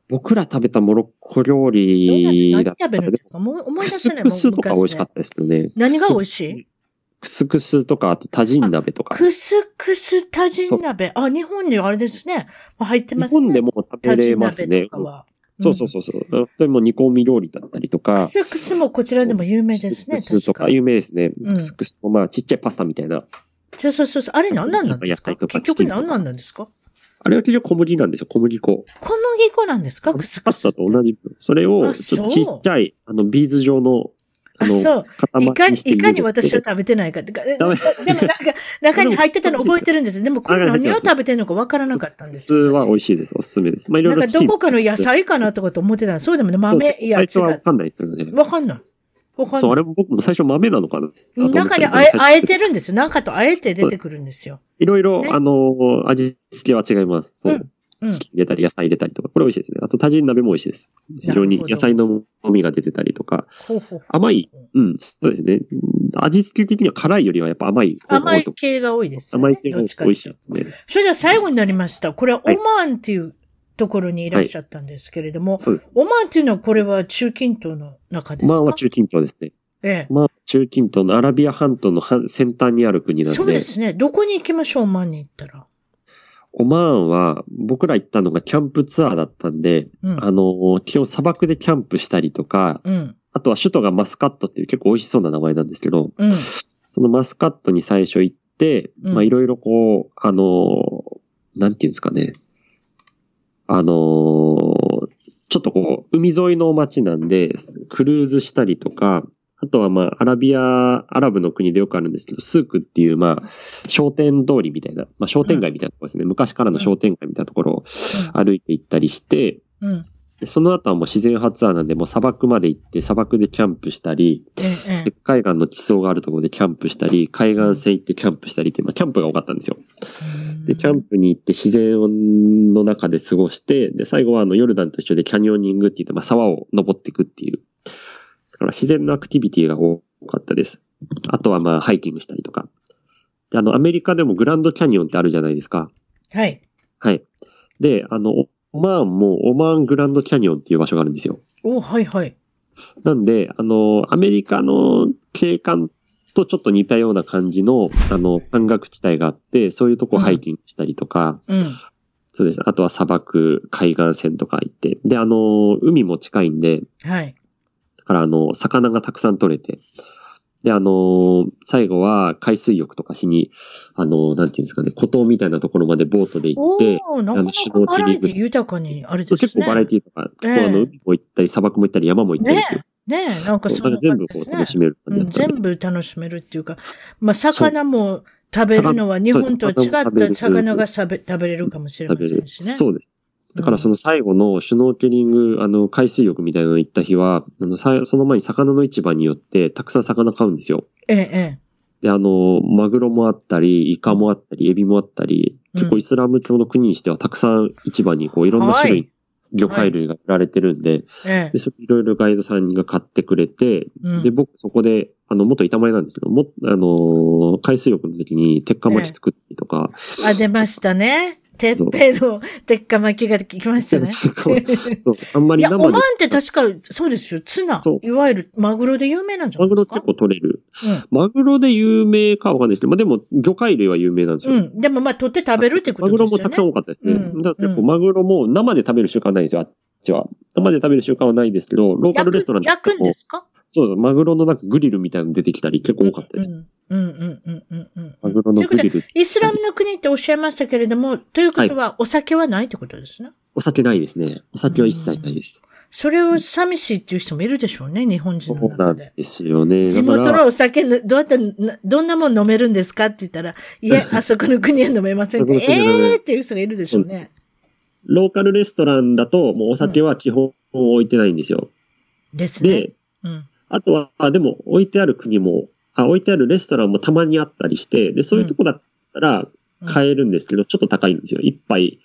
僕ら食べたモロッコ料理だった何食べるんですか？もう思い出せないクスクスとか美味しかったですけどね。何が美味しい？クスクスとか、あとタジン鍋とか。クスクスタジン鍋。あ、日本にあれですね。入ってますね。日本でも食べれますね。そうそうそうそう。でも煮込み料理だったりとか。クスクスもこちらでも有名ですね。クスとか有名ですね。クスクスもまあちっちゃいパスタみたいな。そうそうそう。あれ何なんですか？結局何なんですか？あれは結局小麦なんですよ、小麦粉。小麦粉なんですか？クスクス。パスタと同じ。それを、ちょっとちっちゃい、あの、ビーズ状のあそう。いかに、いかに私は食べてないか。でもなんか、中に入ってたの覚えてるんです。でもこれ何を食べてるのかわからなかったんです普通は美味しいです。おすすめです。まあいろいろ。なんかどこかの野菜かなとかと思ってたそうでもね、豆、いや、最初はわかんないですよね。わかんない。わかんない。そう、あれ僕も最初豆なのかな。中にあえ、あえてるんですよ。中とあえて出てくるんですよ。いろいろ、あの、味付けは違います。そう。チキン入れたり野菜入れたりとか、これ美味しいですね。あと、タジン鍋も美味しいです。非常に野菜の旨味が出てたりとか、甘い、うん、そうですね。味付け的には辛いよりはやっぱ甘い方が多いと。甘い系が多いです、ね。甘い系が美味しいですね。それじゃ最後になりました。これはオマーンっていうところにいらっしゃったんですけれども、はい、オマーンっていうのはこれは中近東の中ですか？オマーンは中近東ですね。ええ。まあ、中近東のアラビア半島の先端にある国なんで。そうですね。どこに行きましょう、オマーンに行ったら。オマーンは、僕ら行ったのがキャンプツアーだったんで、うん、あの、基本砂漠でキャンプしたりとか、うん、あとは首都がマスカットっていう結構美味しそうな名前なんですけど、うん、そのマスカットに最初行って、まあいろいろこう、あの、なんていうんですかね、あの、ちょっとこう、海沿いの街なんで、クルーズしたりとか、あとはまあ、アラビア、アラブの国でよくあるんですけど、スークっていうまあ、商店通りみたいな、まあ商店街みたいなところですね。うん、昔からの商店街みたいなところを歩いて行ったりして、うん、その後はもう自然発案なんで、もう砂漠まで行って砂漠でキャンプしたり、石灰岩の地層があるところでキャンプしたり、海岸線行ってキャンプしたりって、まあキャンプが多かったんですよ。で、キャンプに行って自然の中で過ごして、で、最後はあのヨルダンと一緒でキャニオニングって言って、まあ沢を登っていくっていう。だから自然のアクティビティが多かったです。あとはまあハイキングしたりとか。で、あの、アメリカでもグランドキャニオンってあるじゃないですか。はい。はい。で、あの、オマーンもオマーングランドキャニオンっていう場所があるんですよ。おはいはい。なんで、あの、アメリカの景観とちょっと似たような感じの、あの、山岳地帯があって、そういうとこハイキングしたりとか、うん、そうです。あとは砂漠、海岸線とか行って。で、あの、海も近いんで、はい。だから、あの、魚がたくさん取れて、で、あのー、最後は海水浴とかしに、あのー、なんていうんですかね、孤島みたいなところまでボートで行って、あの、シュノーケリング。豊かにあれですね。結構バラエティとか、結構あの、海も行ったり、砂漠も行ったり、山も行ったりっていう。ねえ、なんかそう、ね、全部こう楽しめる、うん、全部楽しめるっていうか、まあ、魚も食べるのは日本とは違った魚が食べ食べれるかもしれませんしね。そうです。だからその最後のシュノーケリング、あの、海水浴みたいなの行った日は、あの、その前に魚の市場によってたくさん魚買うんですよ。ええ。で、あの、マグロもあったり、イカもあったり、エビもあったり、結構イスラム教の国にしてはたくさん市場にこういろんな種類、魚介類が売られてるんで、はい、で、それいろいろガイドさんが買ってくれて、うん、で、僕そこで、あの、元板前なんですけど、も、あの、海水浴の時に鉄火巻き作ったりとか、あ、出ましたね。てっぺいの鉄火巻きが聞きましたね。あんまり生で。いや、オマーンって確か、そうですよ。ツナ。いわゆるマグロで有名なんじゃないですか？マグロ結構取れる。うん、マグロで有名かわかんないですけど、まあでも、魚介類は有名なんですよ。うん。でもまあ、取って食べるってことですよね。マグロもたくさん多かったですね。うん、だから結構マグロも生で食べる習慣ないんですよ、あっちは。生で食べる習慣はないですけど、ローカルレストランで。焼くんですか？そう、マグロのなんかグリルみたいなの出てきたり結構多かったです。うんうんうんうんうんうん。マグロのグリル。イスラムの国っておっしゃいましたけれども、ということはお酒はないってことですね？お酒ないですね。お酒は一切ないです。それを寂しいっていう人もいるでしょうね、日本人の中で。そうなんですよね。地元のお酒、どうやって、どんなもん飲めるんですかって言ったら、いや、あそこの国は飲めませんって、ええーっていう人がいるでしょうね。ローカルレストランだと、もうお酒は基本置いてないんですよ。ですね。で、うん、あとは、あでも置いてある国も、あ置いてあるレストランもたまにあったりして、で、そういうとこだったら買えるんですけど、うん、ちょっと高いんですよ。一杯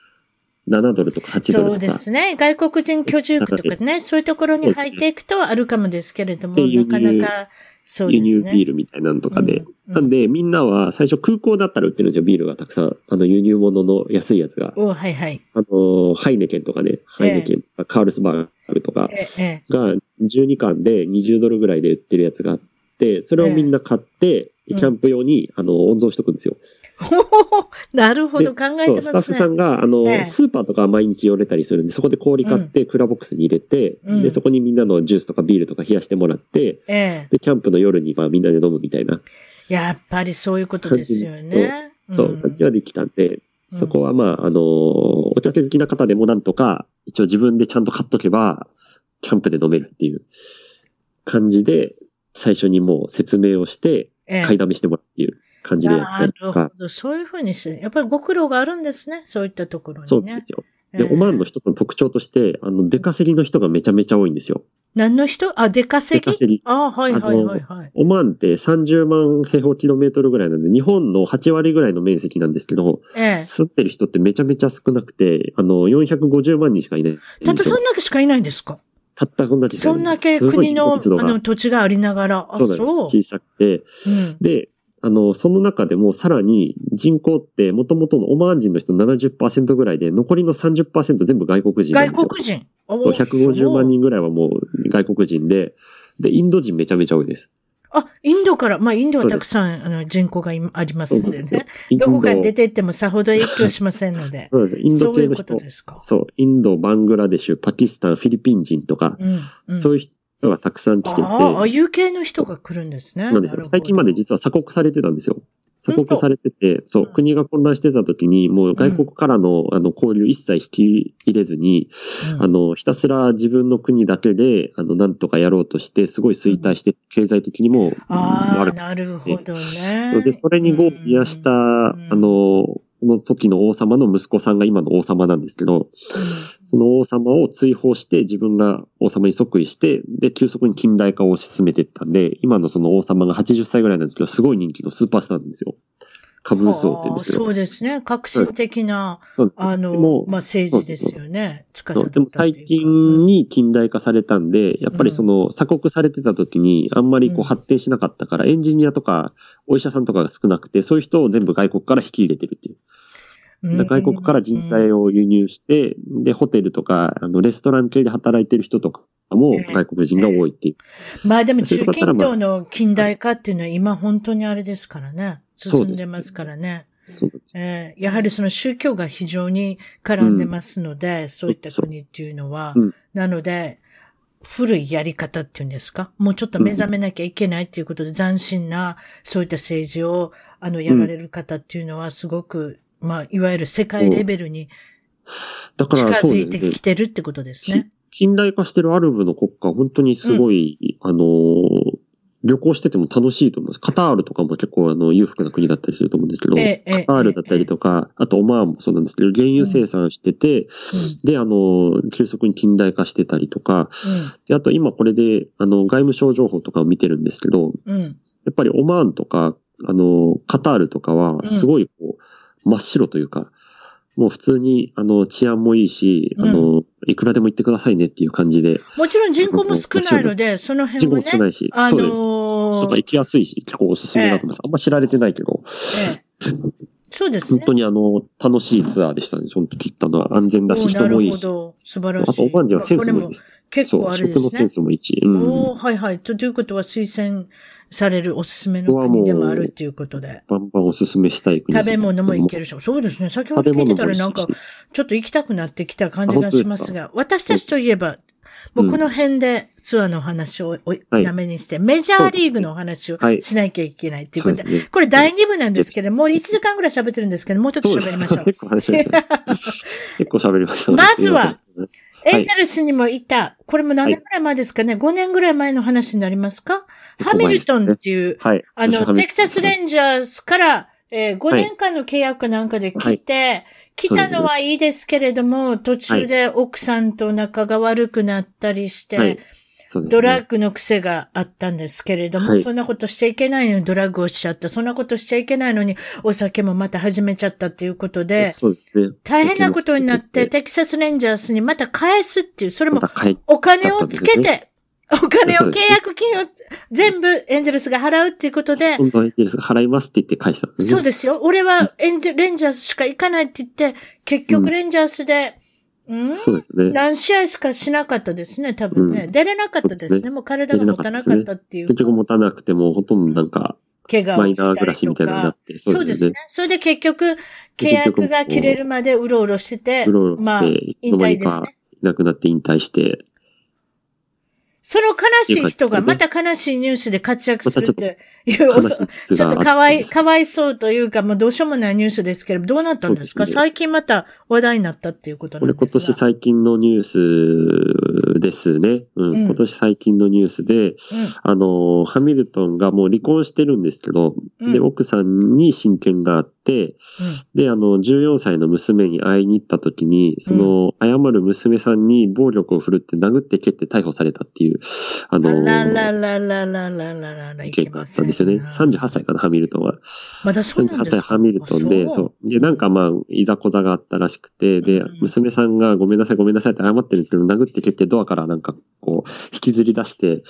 7ドルとか8ドルとか。そうですね。外国人居住区とかね、そういうところに入っていくとあるかもですけれども、なかなか、そうですね。輸入ビールみたいなのとかで。うんうん、なんで、みんなは最初空港だったら売ってるんですよ、ビールがたくさん。あの、輸入物の安いやつが。おはいはい。あの、ハイネケンとかね、ハイネケンえー、カールスバーグとかが12缶で20ドルぐらいで売ってるやつがあって、それをみんな買って、キャンプ用に、あの、温存しとくんですよ。なるほど、考えてますね。スタッフさんが、あの、スーパーとか毎日寄れたりするんで、そこで氷買って、クーラーボックスに入れて、うん、で、そこにみんなのジュースとかビールとか冷やしてもらって、えで、キャンプの夜に、まあみんなで飲むみたいな。やっぱりそういうことですよね。そう、感じはできたんで、そこはまあ、あの、お酒好きな方でもなんとか、一応自分でちゃんと買っとけば、キャンプで飲めるっていう感じで、最初にもう説明をして、買いだめしてもらうっていう感じでやったりとか。なるほど。そういうふうにして、やっぱりご苦労があるんですね。そういったところにね。そうですよ。で、オマーンの一つの特徴として、あの、出稼ぎの人がめちゃめちゃ多いんですよ。何の人？あ、出稼ぎ？出稼ぎ。あはいはいはいはい。オマーンって30万平方キロメートルぐらいなんで、日本の8割ぐらいの面積なんですけど、ええ、住ってる人ってめちゃめちゃ少なくて、あの、450万人しかいない。たったそんだけしかいないんですか？たったこんだけそんだけ国のあの土地がありながら、あ、そうなんです。小さくて、うん、で、あの、その中でもさらに人口ってもともとのオマーン人の人70%ぐらいで、残りの30%全部外国人なんですよ。外国人と150万人ぐらいはもう外国人で、で、インド人めちゃめちゃ多いです。あ、インドから、まあ、インドはたくさん、あの、人口がありますんでね。どこかに出て行ってもさほど影響しませんので。そうです。インド系の人。そういうそう、インド、バングラデシュ、パキスタン、フィリピン人とか、うんうん、そういう人人がたくさん来てて。ああ、ああいう系の人が来るんですね。なんで最近まで実は鎖国されてたんですよ。鎖国されてて、そう、国が混乱してた時に、もう外国からの、あの、交流一切引き入れずに、あの、ひたすら自分の国だけで、あの、なんとかやろうとして、すごい衰退して、経済的にも悪くて。ああ、なるほどね。で、それに合意した、あの、その時の王様の息子さんが今の王様なんですけど、その王様を追放して自分が王様に即位して、で、急速に近代化を進めていったんで、今のその王様が80歳ぐらいなんですけど、すごい人気のスーパースターなんですよ。カブース王って言うんですけど。そうですね。革新的な、そうですあのまあ、政治ですよね。司ったそうでも最近に近代化されたんで、やっぱりその鎖国されてた時にあんまりこうんう発展しなかったから、エンジニアとかお医者さんとかが少なくて、そういう人を全部外国から引き入れてるっていう。外国から人材を輸入して、で、ホテルとか、あの、レストラン系で働いてる人とかもええ外国人が多いっていう。まあでも中近東の近代化っていうのは今本当にあれですからね。進んでますからね。えーやはりその宗教が非常に絡んでますので、そういった国っていうのは。うんなので、古いやり方っていうんですか？もうちょっと目覚めなきゃいけないっていうことで斬新な、そういった政治を、あの、やられる方っていうのはすごく、まあ、いわゆる世界レベルにだか近づいてき。てるってことですね。近代化してるアルブの国家、本当にすごい、あのー旅行してても楽しいと思います。カタールとかも結構あの裕福な国だったりすると思うんですけど、カタールだったりとか、あとオマーンもそうなんですけど、原油生産してて、で、あの、急速に近代化してたりとか、で、あと今これで、あの、外務省情報とかを見てるんですけど、うん。うん。やっぱりオマーンとか、あの、カタールとかは、すごいこう、真っ白というか、もう普通に、あの、治安もいいし、あの、いくらでも行ってくださいねっていう感じで、もちろん人口も少ないので、その辺人口はね、も少ないし、あそうです。のーそう行きやすいし、結構おすすめだと思います。あんま知られてないけど、ええそうですね。本当にあの、楽しいツアーでしたね。本当切ったのは安全だし、お人もいいし。素晴らしい。あと、オマーン人はセンスもいいです。そう、結構あれで食のセンすね。スもいいし。うん。おーはいはい。ということは推薦されるおすすめの国でもあるっていうことで。バンバンおすすめしたい国食べ物もいける。るし。そうですね。先ほど聞いてたらなんかちょっと行きたくなってきた感じがしますが、私たちといえば、もうこの辺でツアーのお話をおはい。やめにして、メジャーリーグのお話をはい。しなきゃいけないっていうことで、そうですね。これ第2部なんですけど、もう1時間ぐらい喋ってるんですけど、もうちょっと喋りましょう。結構話しましたね。結構喋りましたね。まずはエンゼルスにもいた、これも何年ぐらい前ですかね、5年ぐらい前の話になりますか？ハミルトンっていう、はい。あの、テキサスレンンジャーズから、えー5年間の契約なんかで来て、来たのはいいですけれども、途中で奥さんと仲が悪くなったりして、はい。ね。ドラッグの癖があったんですけれども、はい。そんなことしちゃいけないのにドラッグをしちゃった。そんなことしちゃいけないのにお酒もまた始めちゃったっていうことで、で。大変なことになって、テキサスレンジャースにまた返すっていう、それもお金をつけて、お金を契約金を全部エンゼルスが払うっていうことで、今度はエンゼルスが払いますって言って返したね。そうですよ。俺はエンジェレンジャースしか行かないって言って、結局レンジャースで、うん、そうですね。何試合しかしなかったですね、多分ね。うん出れなかったですね。そうですねもう体が持たなかったっていう結局持たなくても、ほとんどなんか、怪我をマイナーしたりと暮らしみたいなのになっか。て、そうですね。。それで結局、契約が切れるまでうろうろしててうろうろ、まあ、して、い引つの間にか退ですね。いなくなって引退して、その悲しい人がまた悲しいニュースで活躍するっていう、ちょっとかわい、かわいそうというか、もうどうしようもないニュースですけれど、どうなったんですかね最近また話題になったっていうことなこれんですが。今年最近のニュースですね。うん。うん今年最近のニュースで、あの、ハミルトンがもう離婚してるんですけど、うんで、奥さんに親権があって、で、あの、14歳の娘に会いに行った時に、その、謝る娘さんに暴力を振るって殴って蹴って逮捕されたっていう、あ。の、あららららららららら、事件があったんですよね。38歳かな、ハミルトンは。まだそうなんですか歳ハミルトンで、そう。で、なんかまあ、いざこざがあったらしくて、で、娘さんがごめんなさいごめんなさいって謝ってるんですけど、殴って蹴ってドアからなんかこう、引きずり出して、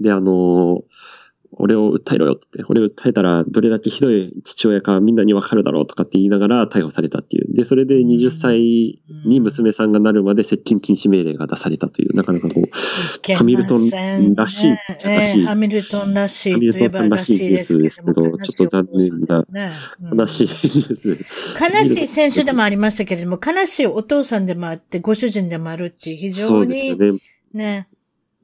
で、あのー俺を訴えろよって言って、俺を訴えたらどれだけひどい父親かみんなにわかるだろうとかって言いながら逮捕されたっていう。で、それで20歳に娘さんがなるまで接近禁止命令が出されたという、なかなかこう、ハミルトンらしいねらしいええハミルトンらしいハミルトンさんらしいニュースですけどちょっと残念な悲しいニュース。悲しい選手でもありましたけれども、悲しいお父さんでもあって、ご主人でもあるっていう、非常によね。ね、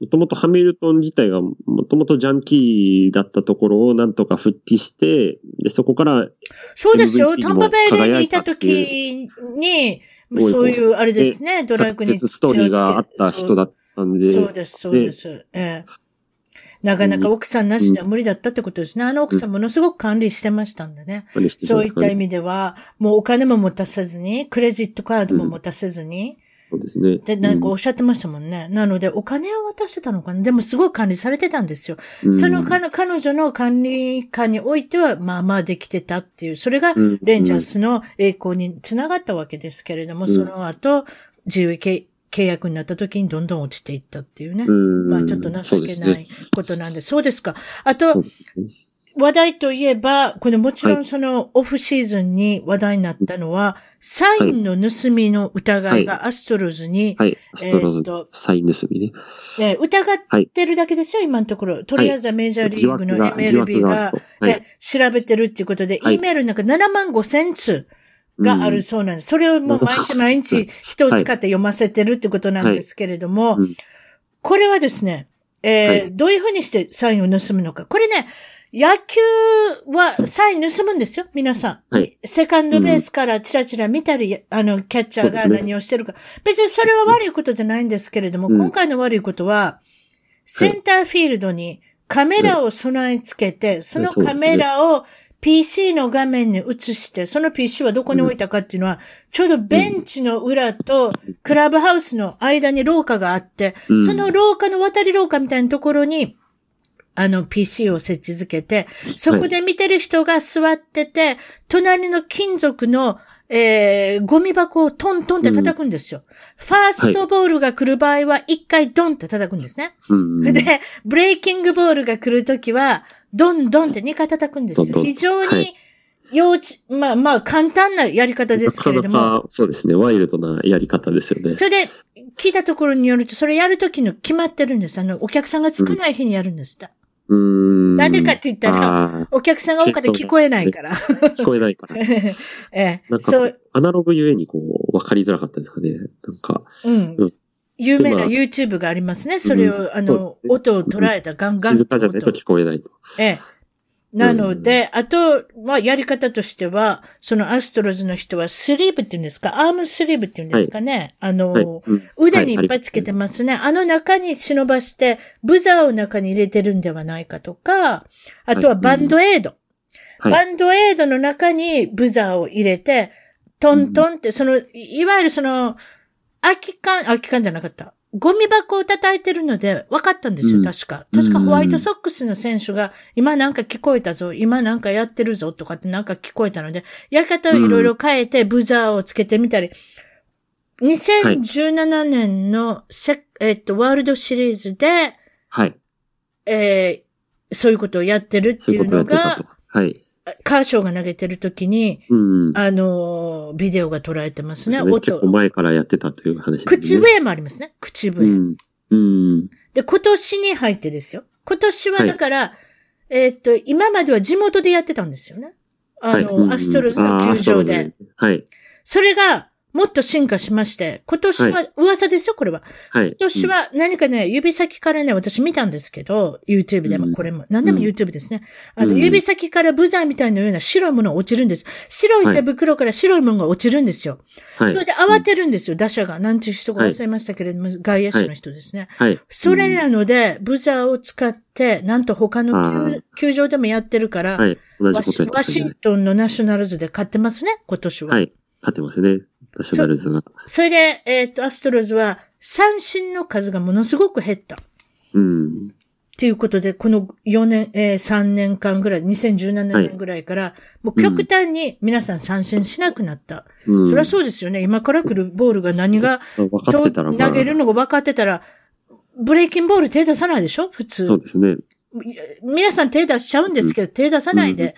もともとハミルトン自体がもともとジャンキーだったところをなんとか復帰して、で、そこから、そうですよ。タンパベイレにいた時に、そういう、あれですね、ドラッグにストーリーがあった人だったんで、そうです、そうです。ええ。なかなか奥さんなしでは無理だったってことですね。あの奥さんものすごく管理してましたんでね。そういった意味では、もうお金も持たせずに、クレジットカードも持たせずに、そうですね。で、なんかおっしゃってましたもんね。うん、なので、お金を渡してたのかな。でもすごい管理されてたんですよ。うん、その彼女の管理下においては、まあまあできてたっていう、それがレンジャースの栄光につながったわけですけれども、うん、その後、自由契約になった時にどんどん落ちていったっていうね。まあちょっと情けないことなんで、そうですか。あと、話題といえば、このもちろんそのオフシーズンに話題になったのは、サインの盗みの疑いがアストロズに、はい、アストロズ、サイン盗みね。え疑ってるだけですよ、今のところ。とりあえずはメジャーリーグの MLB が、調べてるっていうことで、E メールなんか7万5千通があるそうなんです。それをもう毎日毎日人を使って読ませてるってことなんですけれども、これはですね、えどういうふうにしてサインを盗むのか。これね、野球はサイン盗むんですよ、皆さん。はい、セカンドベースからチラチラ見たり、うん、あの、キャッチャーが何をしてるか、ね。別にそれは悪いことじゃないんですけれども、うん、今回の悪いことは、センターフィールドにカメラを備え付けて、そのカメラを PC の画面に映して、その PC はどこに置いたかっていうのは、ちょうどベンチの裏とクラブハウスの間に廊下があって、その廊下の渡り廊下みたいなところに、あの PC を設置づけて、そこで見てる人が座ってて、隣の金属の、えー、ゴミ箱をトントンって叩くんですよ。うん、ファーストボールが来る場合は一回ドンって叩くんですね。で、ブレイキングボールが来るときは、ドンドンって2回叩くんですよ。非常に、幼稚、まあまあ簡単なやり方ですけれども。なかなかそうですね。ワイルドなやり方ですよね。それで、聞いたところによると、それやるときの決まってるんです。あの、お客さんが少ない日にやるんです。うんなんでかって言ったら、お客さんが多かった聞こえないから。聞こえないから。ええ。なんか、アナログゆえにこう、わかりづらかったですかね。なんか。うん。うん、有名な YouTube がありますね。それを、うん、あの、音を捉えたガンガン。静かじゃないと聞こえないと。ええ。なので、あと、まあ、やり方としては、そのアストロズの人はスリーブって言うんですか？アームスリーブって言うんですかね、はい、あの、はい。腕にいっぱいつけてますね、はい。あの中に忍ばして、ブザーを中に入れてるんではないかとか、あとはバンドエイド。バンドエイドの中にブザーを入れて、トントンって、その、いわゆるその、空き缶、空き缶じゃなかった。ゴミ箱を叩いてるので分かったんですよ、確か。確かホワイトソックスの選手が、今なんか聞こえたぞ、今なんかやってるぞとかってなんか聞こえたので、やり方をいろいろ変えて、ブザーをつけてみたり、2017年のセ、えっと、ワールドシリーズで、はい。えー、そういうことをやってるっていうのが、はい。カーショーが投げてる時に、うん、あの、ビデオが捉えてますね。ね結構前からやってたという話、ね、口笛もありますね。口笛。うん。うん、で、今年に入ってですよ。今年はだから、はい、えー、っと、今までは地元でやってたんですよね。あの、はい、アストロズの球場で。はい。それが、もっと進化しまして、今年は、噂ですよ、これは。はい。今年は何かね、指先からね、私見たんですけど、YouTube でも、これも、何でも YouTube ですね。あの、指先からブザーみたいなような白いものが落ちるんです。白い手袋から白いものが落ちるんですよ。はい。それで慌てるんですよ、打者が。なんていう人が忘れましたけれども、外野手の人ですね。はい。それなので、ブザーを使って、なんと他の球場でもやってるから、はい。ワシントンのナショナルズで勝ってますね、今年は。はい。勝ってますね。ズが。それで、えっ、ー、と、アストロズは三振の数がものすごく減った。うん。っていうことで、この4年、えー、3年間ぐらい、2017年ぐらいから、はい、もう極端に皆さん三振しなくなった。うん、そりゃそうですよね。今から来るボールが何が、投げるのが分かってたら、ブレイキンボール手出さないでしょ？普通。そうですね。皆さん手出しちゃうんですけど、うん、手出さないで、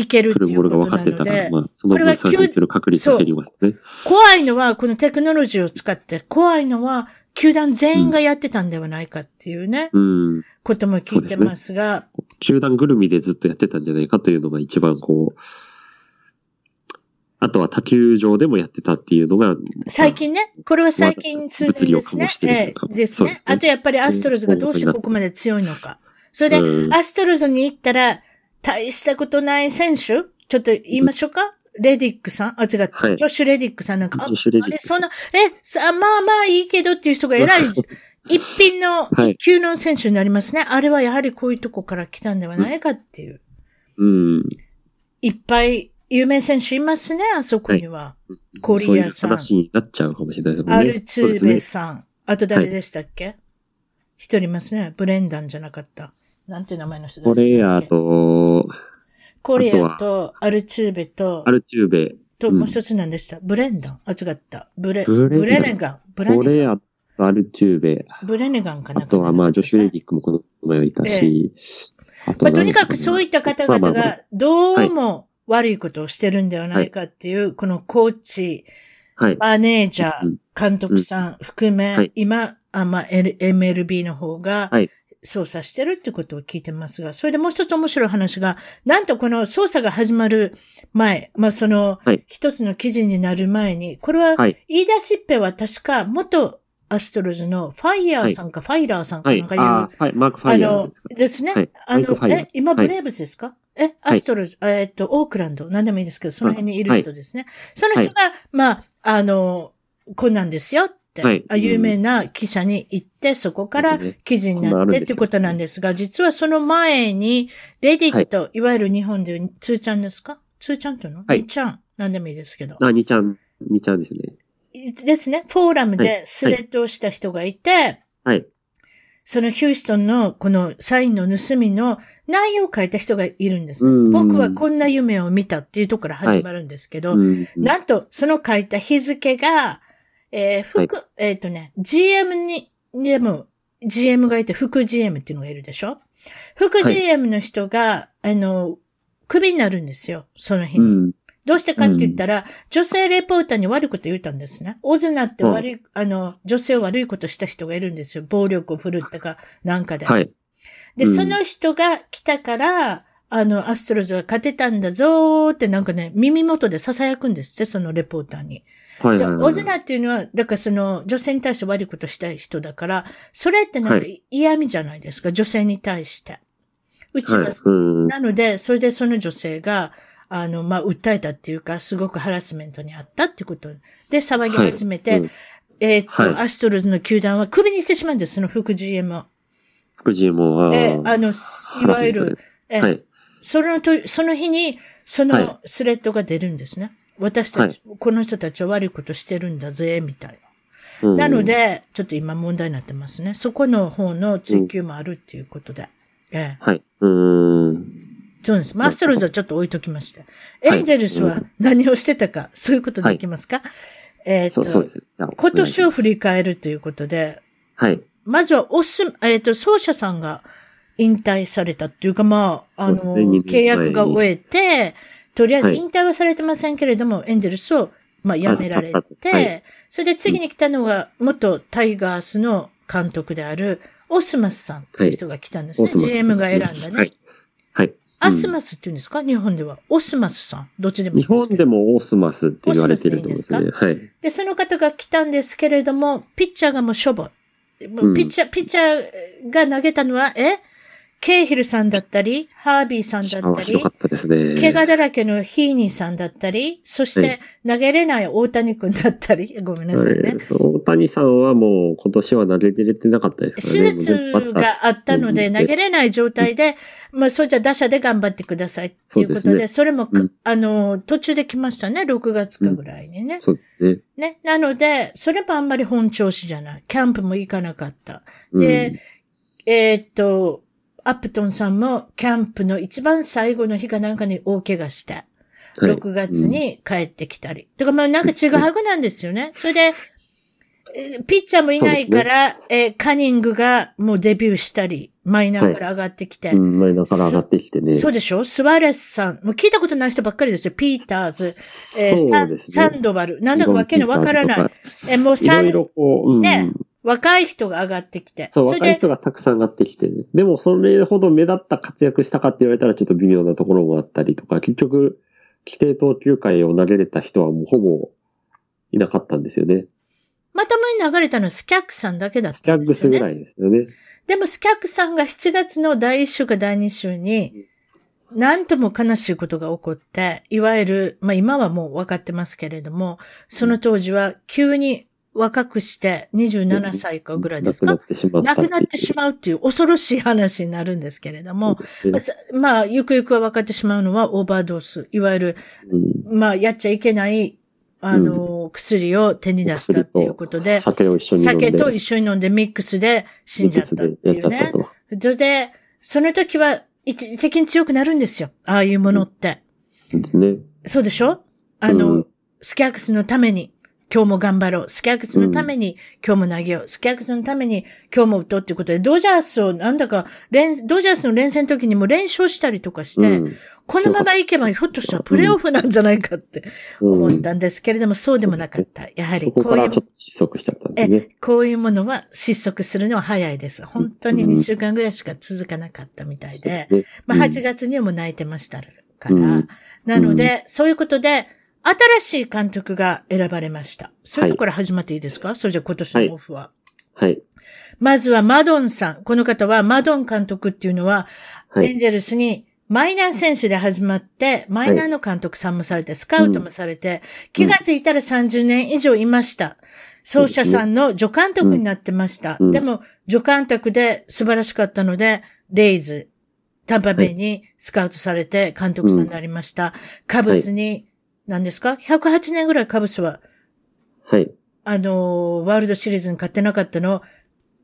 いけるっていうことなので。ボールが分かってたら、まあ、その分三振する確率が減りますね。怖いのは、このテクノロジーを使って、怖いのは、球団全員がやってたんではないかっていうね、うん、ことも聞いてますが、ね、球団ぐるみでずっとやってたんじゃないかというのが一番こう、あとは他球場でもやってたっていうのが。最近ね。これは最近数年ですね。ええ、ですね。あとやっぱりアストロズがどうしてここまで強いのか。それで、アストロズに行ったら、大したことない選手？ちょっと言いましょうか、レディックさん？あ、違う、はい、ジョシュ・レディックさんなんか、ジョシュ・レディックあれ、そんな、え、さ、まあまあいいけどっていう人が偉い、一品の、一級の選手になりますね。あれはやはりこういうとこから来たんではないかっていう。うん。いっぱい有名選手いますね、あそこには。はい、コリアさん。話になっちゃうかもしれないですもんね。アルツーベさん。ね、あと誰でしたっけ？一、はい、人いますね。ブレンダンじゃなかった。なんていう名前の人コレアと、コレアと、アルチューベと、アルチューベ。と、もう一つなんでした、ブレンダン。あ、違った。ブレ、ブレネガン。ブレネガン。コレアとアルチューベ。ブレネガンかな？あとは、まあ、ジョシュ・エリックもこの前いたし。ええ、まあ、とにかくそういった方々が、どうも悪いことをしてるんではないかっていう、このコーチ、はい、マネージャー、監督さん含め、はい、今、あまあ、MLB の方が、はい操作してるってことを聞いてますが、それでもう一つ面白い話が、なんとこの操作が始まる前、まあその、一つの記事になる前に、これは、言い出しっぺは確か元アストロズのファイヤーさんか、ファイラーさんかなんかいう、はい、マーク・ファイヤーあの、ですね。あの、え、今ブレーブスですか、え、アストロズ、えっと、オークランド、なんでもいいですけど、その辺にいる人ですね。その人が、まあ、あの、こんなんですよ。はい、有名な記者に行って、そこから記事になってってことなんですが、実はその前に、 Reddit、はい、いわゆる日本でいうツーちゃんですか？ツーちゃんとの、はい、ちゃん？なんでもいいですけど。あ、2ちゃん、2ちゃんですね。ですね。フォーラムでスレッドをした人がいて、はい。そのヒューストンのこのサインの盗みの内容を書いた人がいるんです、ね。僕はこんな夢を見たっていうところから始まるんですけど、はい、なんとその書いた日付が、えー、副、はい、えっ、ー、とね、GM に、でも、GM がいて、副 GM っていうのがいるでしょ？副 GM の人が、はい、あの、クビになるんですよ、その日に。うん、どうしてかって言ったら、うん、女性レポーターに悪いこと言ったんですね。オズナって悪い、うん、あの、女性を悪いことした人がいるんですよ。暴力を振るったか、なんかで。はい。で、その人が来たから、あの、アストロズが勝てたんだぞーってなんかね、耳元で囁くんですって、そのレポーターに。はいはい、はい。オズナっていうのは、だからその、女性に対して悪いことしたい人だから、それってなんか嫌味じゃないですか、はい、女性に対して。うちは、はい、なので、それでその女性が、あの、まあ、訴えたっていうか、すごくハラスメントにあったってこと。で騒ぎ始めて、はい。うん、えっと、アストロズの球団はクビにしてしまうんです、その副 GM を。副 GM は。えあの、いわゆる、え、はい、そのと、その日に、そのスレッドが出るんですね。私たち、はい、この人たちは悪いことしてるんだぜ、みたいな。なので、ちょっと今問題になってますね。そこの方の追求もあるっていうことで。ええ。はい。うん。そうです。マストロズはちょっと置いときました。エンジェルスは何をしてたか、そういうことできますか、はい、えっ、と、そうです。今年を振り返るということで、はい。まずは、おす、えっ、ー、と、奏者さんが引退されたっていうか、まあ、あの、ね、契約が終えて、とりあえず引退はされてませんけれども、はい、エンジェルスを、まあ、辞められて、はい、それで次に来たのが、元タイガースの監督である、オスマスさんという人が来たんですね。はい、GM が選んだね。はい。はい。アスマスって言うんですか？日本では。オスマスさん。どっちでもいい日本でもオスマスって言われてると思うんですね。はい。で、その方が来たんですけれども、ピッチャーがもうしょぼ。ピッチャー、うん、ピッチャーが投げたのは、え？ケイヒルさんだったり、ハービーさんだったり、ね、怪我だらけのヒーニーさんだったり、そして投げれない大谷くんだったり、ごめんなさいね。はい、大谷さんはもう今年は投げれてなかったですからね。手術があったので投げれない状態で、まあそうじゃ打者で頑張ってくださいっていうことで、それも、うん、あの、途中で来ましたね、6月かぐらいにね。うん、そうですね。ね。なので、それもあんまり本調子じゃない。キャンプも行かなかった。で、うん、えー、っと、アップトンさんもキャンプの一番最後の日かなんかに大怪我して、6月に帰ってきたり。だからまあなんかちぐはぐなんですよね。それで、ピッチャーもいないから、ね、えカニングがもうデビューしたり、マイナーから上がってきて。はいうん、マイナーから上がってきてね。そうでしょ？スワレスさん。もう聞いたことない人ばっかりですよ。ピーターズ、えーね、サンドバル。なんだかわけのわからない。えもうサン、いろいろうん、ね、若い人が上がってきて。そう、若い人がたくさん上がってきて、ね、でも、それほど目立った活躍したかって言われたらちょっと微妙なところもあったりとか、結局、規定投球会を投げれた人はもうほぼいなかったんですよね。まともに流れたのはスキャックさんだけだったんですよね。スキャックスぐらいですよね。でもスキャックさんが7月の第1週か第2週に、なんとも悲しいことが起こって、いわゆる、まあ今はもう分かってますけれども、その当時は急に若くして27歳かぐらいですか？亡くなってしまった亡くなってしまうっていう恐ろしい話になるんですけれども、まあ、ゆくゆくは分かってしまうのはオーバードース。いわゆる、うん、まあ、やっちゃいけないあの、うん、薬を手に出したっていうことで、酒を一緒に飲んで。酒と一緒に飲んでミックスで死んじゃったっていうね。それで、その時は一時的に強くなるんですよ。ああいうものって。ですね。そうでしょ？あの、うん、スキャクスのために、今日も頑張ろう。スキャクスのために、今日も投げよう。スキャクスのために、今日も打とうっていうことで、ドジャースを、なんだか、連、ドジャースの連戦の時にも連勝したりとかして、うん、このまま行けば、ひょっとしたらプレイオフなんじゃないかって思ったんですけれども、そうでもなかった。やはりこういう。ちょっと失速しちゃったんですね。こういうものは失速するのは早いです。本当に2週間ぐらいしか続かなかったみたいで、うん、まあ8月にも泣いてましたから、うん、なので、そういうことで、新しい監督が選ばれました。そういうところ始まっていいですか、はい、それじゃ今年のオフは。はい。まずはマドンさん。この方はマドン監督っていうのは、はい、エンジェルスにマイナー選手で始まって、マイナーの監督さんもされて、スカウトもされて、気がついたら30年以上いました。奏者さんの助監督になってました。でも、助監督で素晴らしかったので、レイズ、タンパベイにスカウトされて監督さんになりました。カブスに何ですか ?108 年ぐらいカブスは、はい。あの、ワールドシリーズに勝ってなかったのを、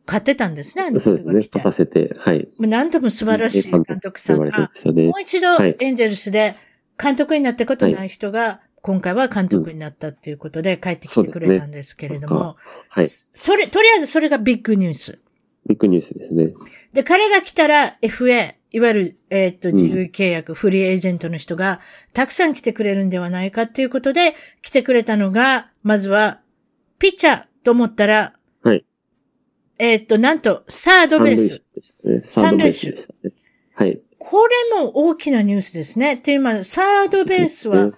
勝ってたんですね、そうですね。勝たせて、はい。何度も素晴らしい監督さんが、もう一度エンジェルスで監督になったことない人が、今回は監督になったっていうことで帰ってきてくれたんですけれども、はい。それ、とりあえずそれがビッグニュース。ビッグニュースですね。で、彼が来たら FA、いわゆる、えー、っと、自由契約、うん、フリーエージェントの人がたくさん来てくれるんではないかっていうことで、来てくれたのが、まずは、ピッチャーと思ったら、はい。えー、っと、なんと、サードベース。三塁手。はい。これも大きなニュースですね。っていうのは、サードベースは、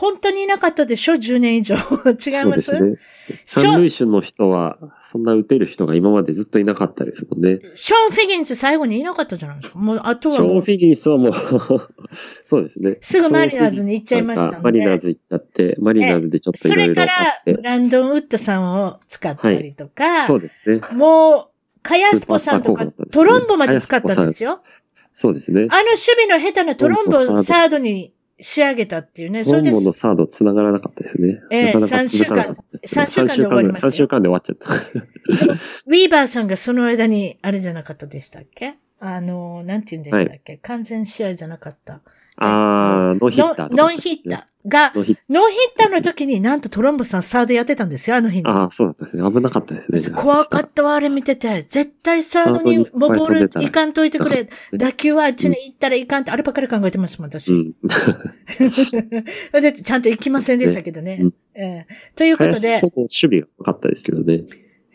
本当にいなかったでしょ ?10 年以上。違います？そうですね。三塁手の人は、そんな打てる人が今までずっといなかったですもんね。ショーン・フィギンス最後にいなかったじゃないですか。もう、あとはショーン・フィギンスはもう そうですね。すぐマリナーズに行っちゃいましたマリナーズ行っちゃって、マリナーズでちょっといろいろそれから、ブランドン・ウッドさんを使ったりとか、はい、そうですね。もう、カヤスポさんとか、トロンボまで使ったんですよ。そうですね。あの守備の下手なトロンボをサードに仕上げたっていうね。それで。のサード繋がらなかったですね。ええー、3週間、3週間で終わりますよ。3週間で終わっちゃった。ウィーバーさんがその間に、あれじゃなかったでしたっけ？あの、なんて言うんでしたっけ、はい、完全試合じゃなかった。ああ、ノーヒッター、ね、ノーヒッターが、ノーヒッターの時になんとトロンボさんサードやってたんですよ、あの日に。ああ、そうだったですね。危なかったですね。怖かったわ、あれ見てて。絶対サードにボールいかんといてくれ。打球はあっちに行ったらいかんって、あればかり考えてますもん、私。うん、で、ちゃんと行きませんでしたけどね。ねえー、ということで。守備が分かったですけどね。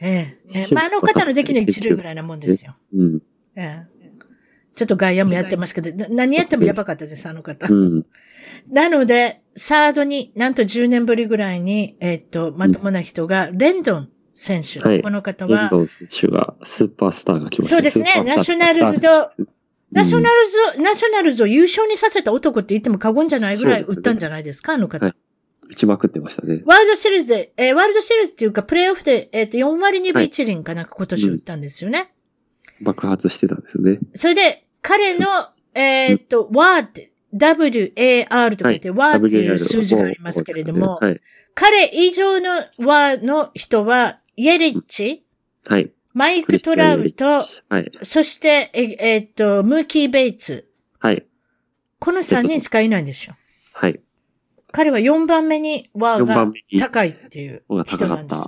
ええー、まあ、あの方の出来の一流ぐらいなもんですよ。うん。ええちょっと外野もやってますけど、何やってもやばかったです、あの方。うん、なので、サードに、なんと10年ぶりぐらいに、えっ、と、まともな人が、レンドン選手。はい、この方は。レンドン選手が、スーパースターが来ました、そうですね、ナショナルズと、ナショナルズ、ナショナルズを優勝にさせた男って言っても過言じゃないぐらい打ったんじゃないですか、すね、あの方。はい打ちまくってましたね。ワールドシリーズで、えー、ワールドシリーズっていうか、プレイオフで、えっ、ー、と、4割2分1厘かなんか今年打ったんですよね、うん、爆発してたんですよね。それで、彼の、えー、っと、ワーって、WAR とか言って、ワーっていう数字がありますけれども、はい、彼以上のワーの人は、イエリッチ、はい、マイク・トラウト、はい、そして、ええー、っと、ムーキー・ベイツ。はい。この3人しかいないんですよ。はい。彼は4番目にワーが高いっていう人なんです。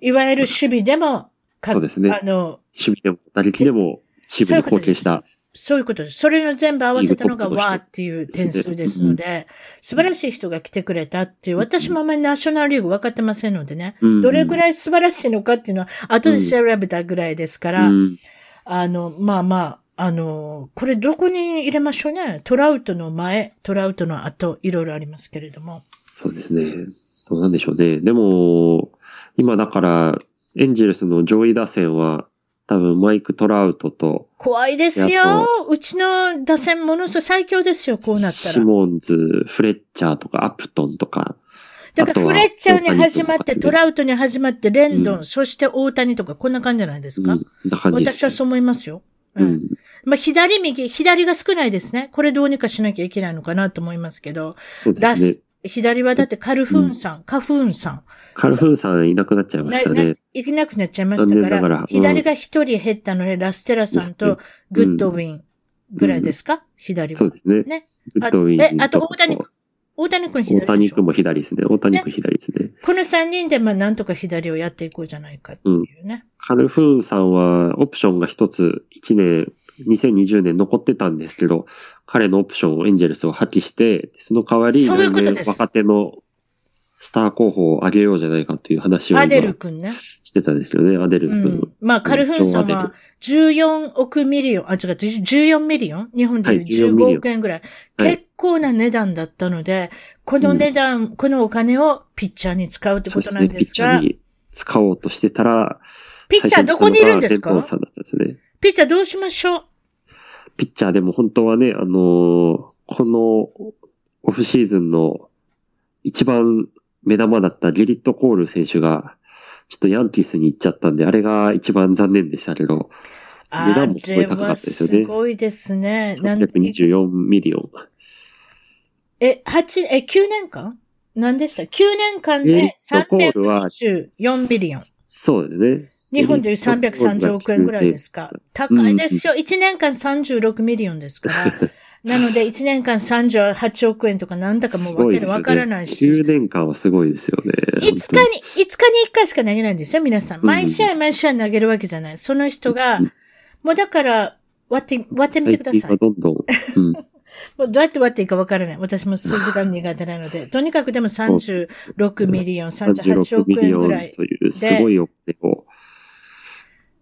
いわゆる守備でも、そうですね。あの、守備でも、打撃でも、チームに貢献した。そういうことです。それの全部合わせたのがわーっていう点数ですので、素晴らしい人が来てくれたっていう、私もあんまりナショナルリーグ分かってませんのでね、どれぐらい素晴らしいのかっていうのは後で調べたぐらいですから、あの、まあまあ、あの、これどこに入れましょうね。トラウトの前、トラウトの後、いろいろありますけれども。そうですね。どうなんでしょうね。でも、今だから、エンジェルスの上位打線は、多分マイク・トラウトと。怖いですよ。うちの打線ものすごい最強ですよ、こうなったら。シモンズ、フレッチャーとか、アプトンとか。だからフレッチャーに始まって、トラウトに始まって、レンドン、うんそして大谷とか、こんな感じじゃないですか、うん、私はそう思いますよ。ううんん。まあ、左右、左が少ないですね。これどうにかしなきゃいけないのかなと思いますけど、そうでラすねス。、左はだってカルフーンさん、カフーンさん。カルフーンさんいなくなっちゃいましたね。、いけなくなっちゃいました残から、念ながらうん左が一人減ったので、ラステラさんとグッドウィンぐらいですか、左は。そうですね。ね。グッドウィンえあと大谷大谷君左大谷君も左ですね。大谷君左ですね。この三人で、まあ、なんとか左をやっていこうじゃないかっていうね。カルフーンさんはオプションが一つ1年、2020年残ってたんですけど、彼のオプションをエンジェルスを破棄して、その代わり、そういうことです。来年若手のスター候補を上げようじゃないかという話をアデル今君ね。してたんですよね、アデル君。ん。まあ、カルフーンさんは14億 million、あ、違う、14 million？日本ではいいう14 million。15億円ぐらい。はい。結構な値段だったので、この値段、このお金をピッチャーに使うってことなんですね、ピッチャーに使おうとしてたら、ピッチャーどこにいるんですか？ピッチャーどうしましょう？ピッチャーでも本当はね、あのーこのオフシーズンの一番目玉だったゲリット・コール選手が、ちょっとヤンキースに行っちゃったんで、あれが一番残念でしたけど、値段もすごい高かったですよねすごいですね。なん324 million。え、八え、9年間？何でした ?9 年間でトコールは324 million。そうですね。日本でいう330億円ぐらいですか。高いですよ。1年間36 million ですから。なので、1年間38億円とかなんだかもすうわわからないし。9年間はすごいですよね。5日に、5日に1回しか投げないんですよ、皆さん。毎試合毎試合投げるわけじゃない。その人がうん、もうだから、割って、割ってみてください。どんどん、うん、もうどうやって割っていいかわからない。私も数字が苦手なので。とにかくでも36ミリオン、38 36億円ぐらい。というすごいお金を。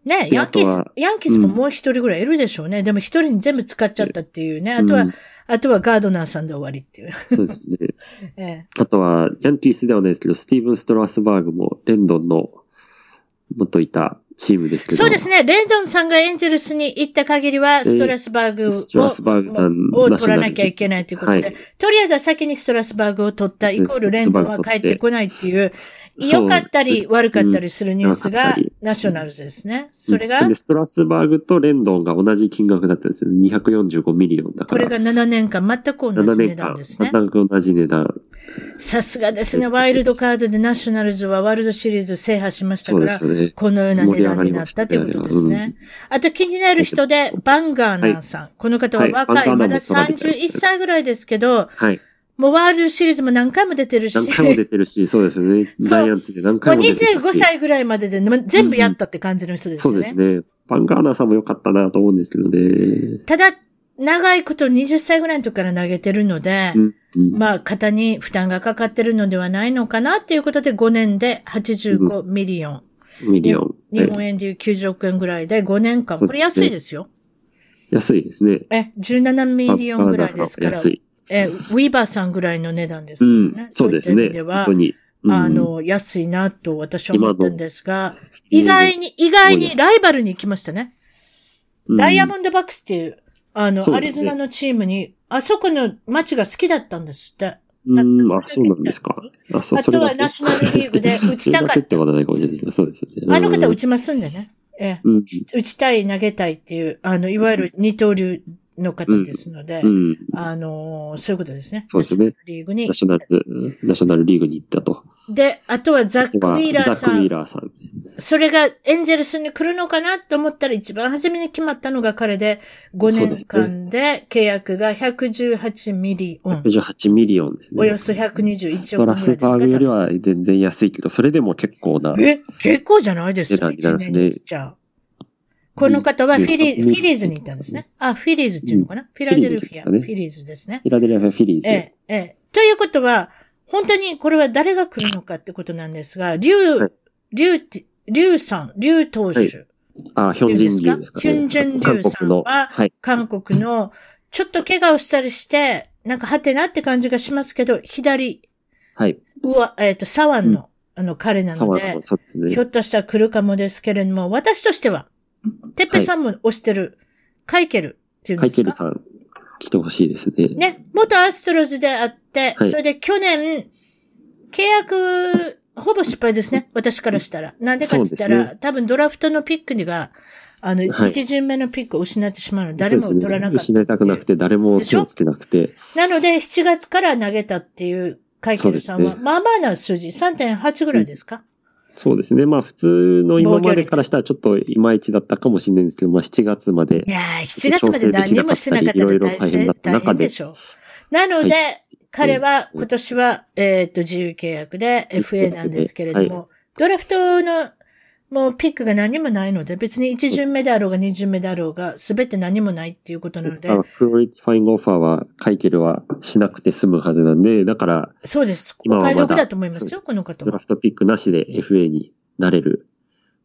ね、でヤンキースヤンキースももう一人ぐらいいるでしょうね。でも一人に全部使っちゃったっていうね。あとは、うんあとはガードナーさんで終わりっていう。そうですね。ええ、あとは、ヤンキースではないですけど、スティーブン・ストラスバーグも、レンドンの元いたチームですけど。そうですね。レンドンさんがエンゼルスに行った限りは、ストラスバーグをストラスバーグさんを取らなきゃいけないということで、はいとりあえずは先にストラスバーグを取ったイコールレンドンは帰ってこないっていう良かったり悪かったりするニュースがナショナルズですね。それがで、ストラスバーグとレンドンが同じ金額だったんですよね。245 million だから。これが7年間全く同7じ値段ですね。全く同じ値段。さすがですね。ワイルドカードでナショナルズはワールドシリーズ制覇しましたから、ね。このような値段になったということですね。あと気になる人で、バンガーナーさん。この方ははい若い、バンガーナまだーも取られてる31歳ぐらいですけど、はい。もうワールドシリーズも何回も出てるし、何回も出てるし、そうですよね。ジャイアンツで何もう回も出てるし。25歳ぐらいまででま全部やったって感じの人ですそうよね。ですね。バンガーナーさんも良かったなと思うんですけどね。ただ、長いこと20歳ぐらいの時から投げてるので、うん。うんまあ、肩に負担がかかってるのではないのかなっていうことで5年で85 million。 million。日本円でいう90億円ぐらいで5年間。これ安いですよ。安いですね。え、17 million ぐらいですから。安い。え、ウィーバーさんぐらいの値段ですからうんね。。そうですねで。は本当、に。うんあ、の、安いなと私は思ったんですが、意外に、意外にライバルに行きましたね。うんダイヤモンドバックスっていう、あの、アリゾナのチームに、あそこの街が好きだったんですって。うん、あ、そうなんですか。あ、そう、あとはナショナルリーグで 打ちたかったって。ことはないかもしれないですそうですね。あの方うん打ちますんでね。ええ、うん。打ちたい、投げたいっていう、あの、いわゆる二刀流の方ですので、うん。あの、そういうことですね。そうですね。リーグにナ。ショナルズ、ナショナルリーグに行ったと。で、あとはザック・ウィーラーザック・ウィーさん。ラーさん。それがエンジェルスに来るのかなと思ったら一番初めに決まったのが彼で、5年間で契約が118 million。118 million ですね。およそ121スト億ぐらいですラスバーグよりかは全然安いけど、それでも結構な。え、結構じゃないですか、値段になりますねじゃあ。この方はフィリうんフィリーズに行ったんですね。あ、フィリーズっていうのかな、フィラデルフィア、フィリーズですかねフィラデルフィア・フィリーズ。ええ、ええ。ということは、本当にこれは誰が来るのかってことなんですが、リュウ、はいリュウリュウさん、リュウ投手、はいあ、ヒョンジンリュウですか？ね。ヒョンジンリュウさんは韓国の。はい。韓国の、ちょっと怪我をしたりして、なんかはてなって感じがしますけど、左、はい。うわ、えっ、と、左腕の、あの、彼なのでひょ。っとしたら来るかもですけれども、私としては、てっぺさんも推してる、カイケルっていうんカですか？イケルさん、来てほしいですね。ね、元アストロズであって、はい。それで去年、契約、ほぼ失敗ですね。私からしたら。なんでかって言ったら、ね、多分ドラフトのピックにが、あの、はい、一巡目のピックを失ってしまうの誰も取らなかった、ね。失いたくなくて、誰も手をつけなくて。なので、7月から投げたっていうカイケルさんは、ね、まあまあな数字、3.8ぐらいですか、うん、そうですね。まあ普通の今までからしたらちょっといまいちだったかもしれないんですけど、まあ7月まで。いやー、7月まで何もしてなかったら大変だった中で。しょう。なので、はい、彼は今年は、えっ、と、自由契約で FA なんですけれども、はい、ドラフトのもうピックが何もないので、別に1巡目であろうが2巡目であろうが、すべて何もないっていうことなので。 qualifying offer は、カイケルはしなくて済むはずなんで、だから。そうです。お買い得だと思いますよ、この方は。ドラフトピックなしで FA になれる、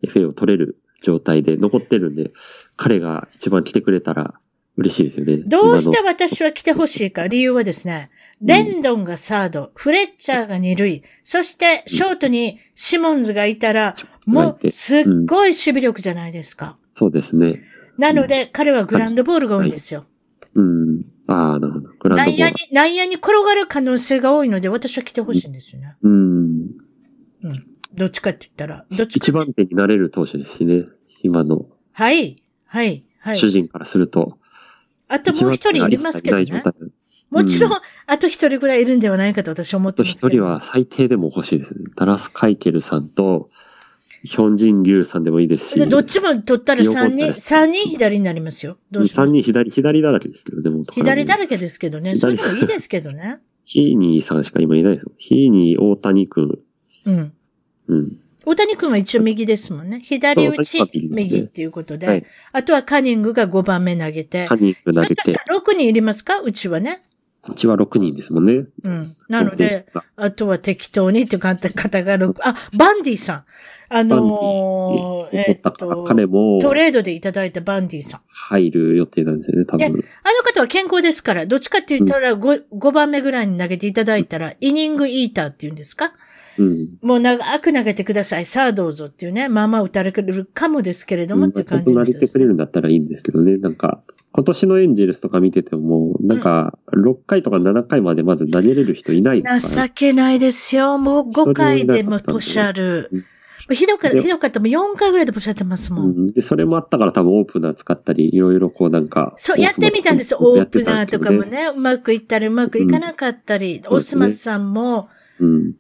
FA を取れる状態で残ってるんで、彼が一番来てくれたら嬉しいですよね。どうして私は来てほしいか、理由はですね、レンドンがサード、フレッチャーが二塁、そしてショートにシモンズがいたら、もうすっごい守備力じゃないですか。そうですね。なので、彼はグランドボールが多いんですよ。うん。ああ、なるほど。グランドボール。内野に、内野に転がる可能性が多いので、私は来てほしいんですよね。うん。うん。どっちかって言ったら、どっち一番手になれる投手ですしね。今の。はい。はい。はい。主人からすると。あともう一人いますけどね。もちろん、うん、あと一人ぐらいいるんではないかと私は思ってますけど。一人は最低でも欲しいですね。ダラス・カイケルさんと、ヒョンジン・リュウさんでもいいですし。どっちも取ったら三人、三人左になりますよ。どう人左、左だらけですけど、でも。左だらけですけどね。それでもいいですけどね。ヒーニーさんしか今いないですよ。ヒーニー、大谷くん。うん。うん。大谷君は一応右ですもんね。左打ち、右っていうことで。はい、あとはカニングが5番目投げて。カニング投げて。6人いりますか？うちはね。うちは6人ですもんね。うん。なので、あとは適当にって方が6、あ、バンディさん。あのー、えっと、彼も、トレードでいただいたバンディさん。入る予定なんですよね、多分。あの方は健康ですから、どっちかって言ったら 5,、うん、5番目ぐらいに投げていただいたら、イニングイーターって言うんですか？うん、もう長く投げてください。さあどうぞっていうね。まあまあ打たれるかもですけれども、って感じで、ね。ちょっと慣れてくれるんだったらいいんですけどね。なんか、今年のエンジェルスとか見てても、なんか、6回とか7回までまず投げれる人いない、ね、情けないですよ。もう5回でもポシャル。ひどかった、ひどかったも4回ぐらいでポシャってますもん。うん、で、それもあったから多分オープナー使ったり、いろいろこうなんか。そう、やってみたんです。オープナーとかもね、うまくいったりうまくいかなかったり、うん、オスマスさんも、うん、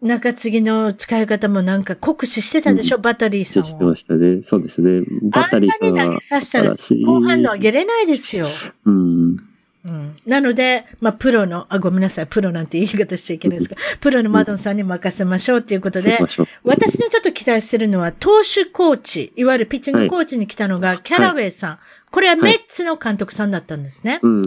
中継ぎの使い方もなんか酷使してたでしょ、うん、バタリーさんしてましたね。そうですね。バタリーさんは。あんなに投げさせたら、後半の上げれないですよ。うん。うん、なので、まあ、プロの、あ、ごめんなさい、プロなんて言い方しちゃいけないですか。プロのマドンさんに任せましょうっていうことで、私のちょっと期待してるのは、投手コーチ、いわゆるピッチングコーチに来たのが、キャラウェイさん。はいこれはメッツの監督さんだったんですね。は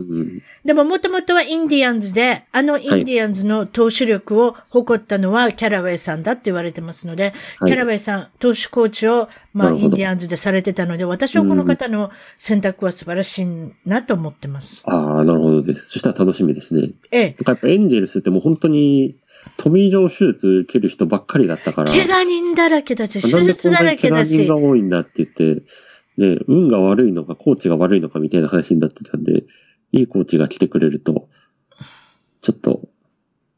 い、でももともとはインディアンズで、あのインディアンズの投手力を誇ったのはキャラウェイさんだって言われてますので、はい、キャラウェイさん、投手コーチを、まあ、インディアンズでされてたので、私はこの方の選択は素晴らしいなと思ってます。ああ、なるほどです。そしたら楽しみですね。ええ。やっぱエンジェルスってもう本当に、トミー・ジョン手術受ける人ばっかりだったから。怪我人だらけだし、手術だらけだし。怪我人が多いんだって言って、で、運が悪いのか、コーチが悪いのかみたいな話になってたんで、いいコーチが来てくれると、ちょっと。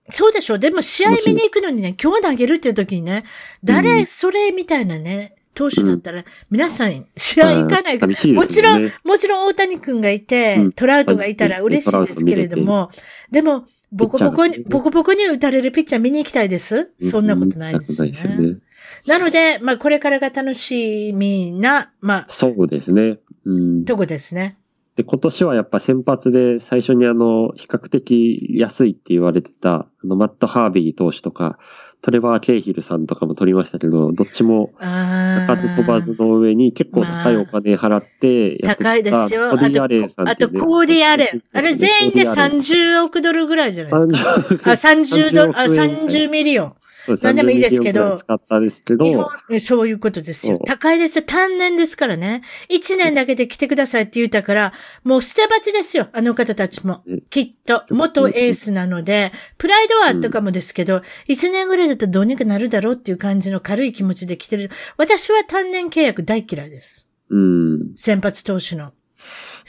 そうでしょでも試合見に行くのにね、今日投げるっていう時にね、誰、それみたいなね、投手だったら、皆さん試合行かないから、ね、もちろん、もちろん大谷君がいて、トラウトがいたら嬉しいですけれども、でも、ボコボコに、ボコボコに打たれるピッチャー見に行きたいです。そんなことないですよね。なので、まあ、これからが楽しみな、まあ。そうですね。うん。とこですね。で、今年はやっぱ先発で最初にあの、比較的安いって言われてた、あの、マット・ハービー投手とか、トレバー・ケイヒルさんとかも取りましたけど、どっちも、鳴かず飛ばずの上に結構高いお金払ってやってた、高いですよ。コーディアレンさん、ね、あと、コーディアレン。あれ全員で30億ドルぐらいじゃないですか。30あ、30ドル、あ、30ミリオン。何でもいいですけど。使ったですけど。そういうことですよ。高いですよ。単年ですからね。一年だけで来てくださいって言ったから、もう捨て鉢ですよ。あの方たちも。きっと。元エースなので、プライドはあったかもですけど、一、年ぐらいだったらどうにかなるだろうっていう感じの軽い気持ちで来てる。私は単年契約大嫌いです。うん。先発投手の。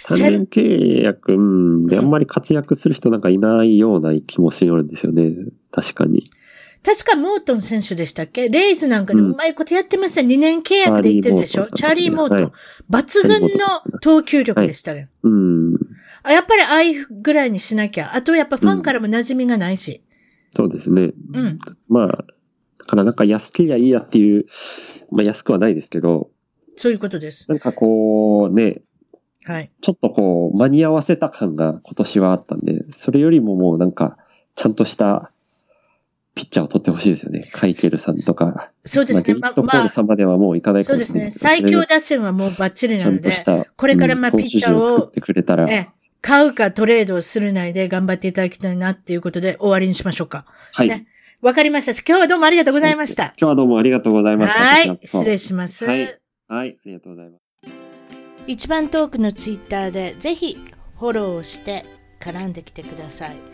単年契約、うん、で、あんまり活躍する人なんかいないような気もしてるんですよね。確かに。確かモートン選手でしたっけ？レイズなんかでうまいことやってました。うん、2年契約で言ってるでしょ？チャーリー・モートン。はい、抜群の投球力でしたね。はい、うんあ。やっぱりああいうぐらいにしなきゃ。あとやっぱファンからも馴染みがないし。うん、そうですね。うん。まあ、だからなんか安けりゃいいやっていう、まあ安くはないですけど。そういうことです。なんかこうね、はい。ちょっとこう、間に合わせた感が今年はあったんで、それよりももうなんか、ちゃんとしたピッチャーを取ってほしいですよね。カイケルさんとか。そうですね。まあ、ゲットコール様ではもういかないかもしれない、そうですね。最強打線はもうバッチリなので、これからまあピッチャーを、作ってくれたら、え買うかトレードをするないで頑張っていただきたいなっていうことで終わりにしましょうか。はい。ねわかりました。今日はどうもありがとうございました。今日はどうもありがとうございました。はい。失礼します。はい。はい。ありがとうございます。一番トークのツイッターでぜひフォローして絡んできてください。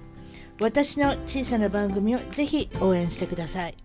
私の小さな番組をぜひ応援してください。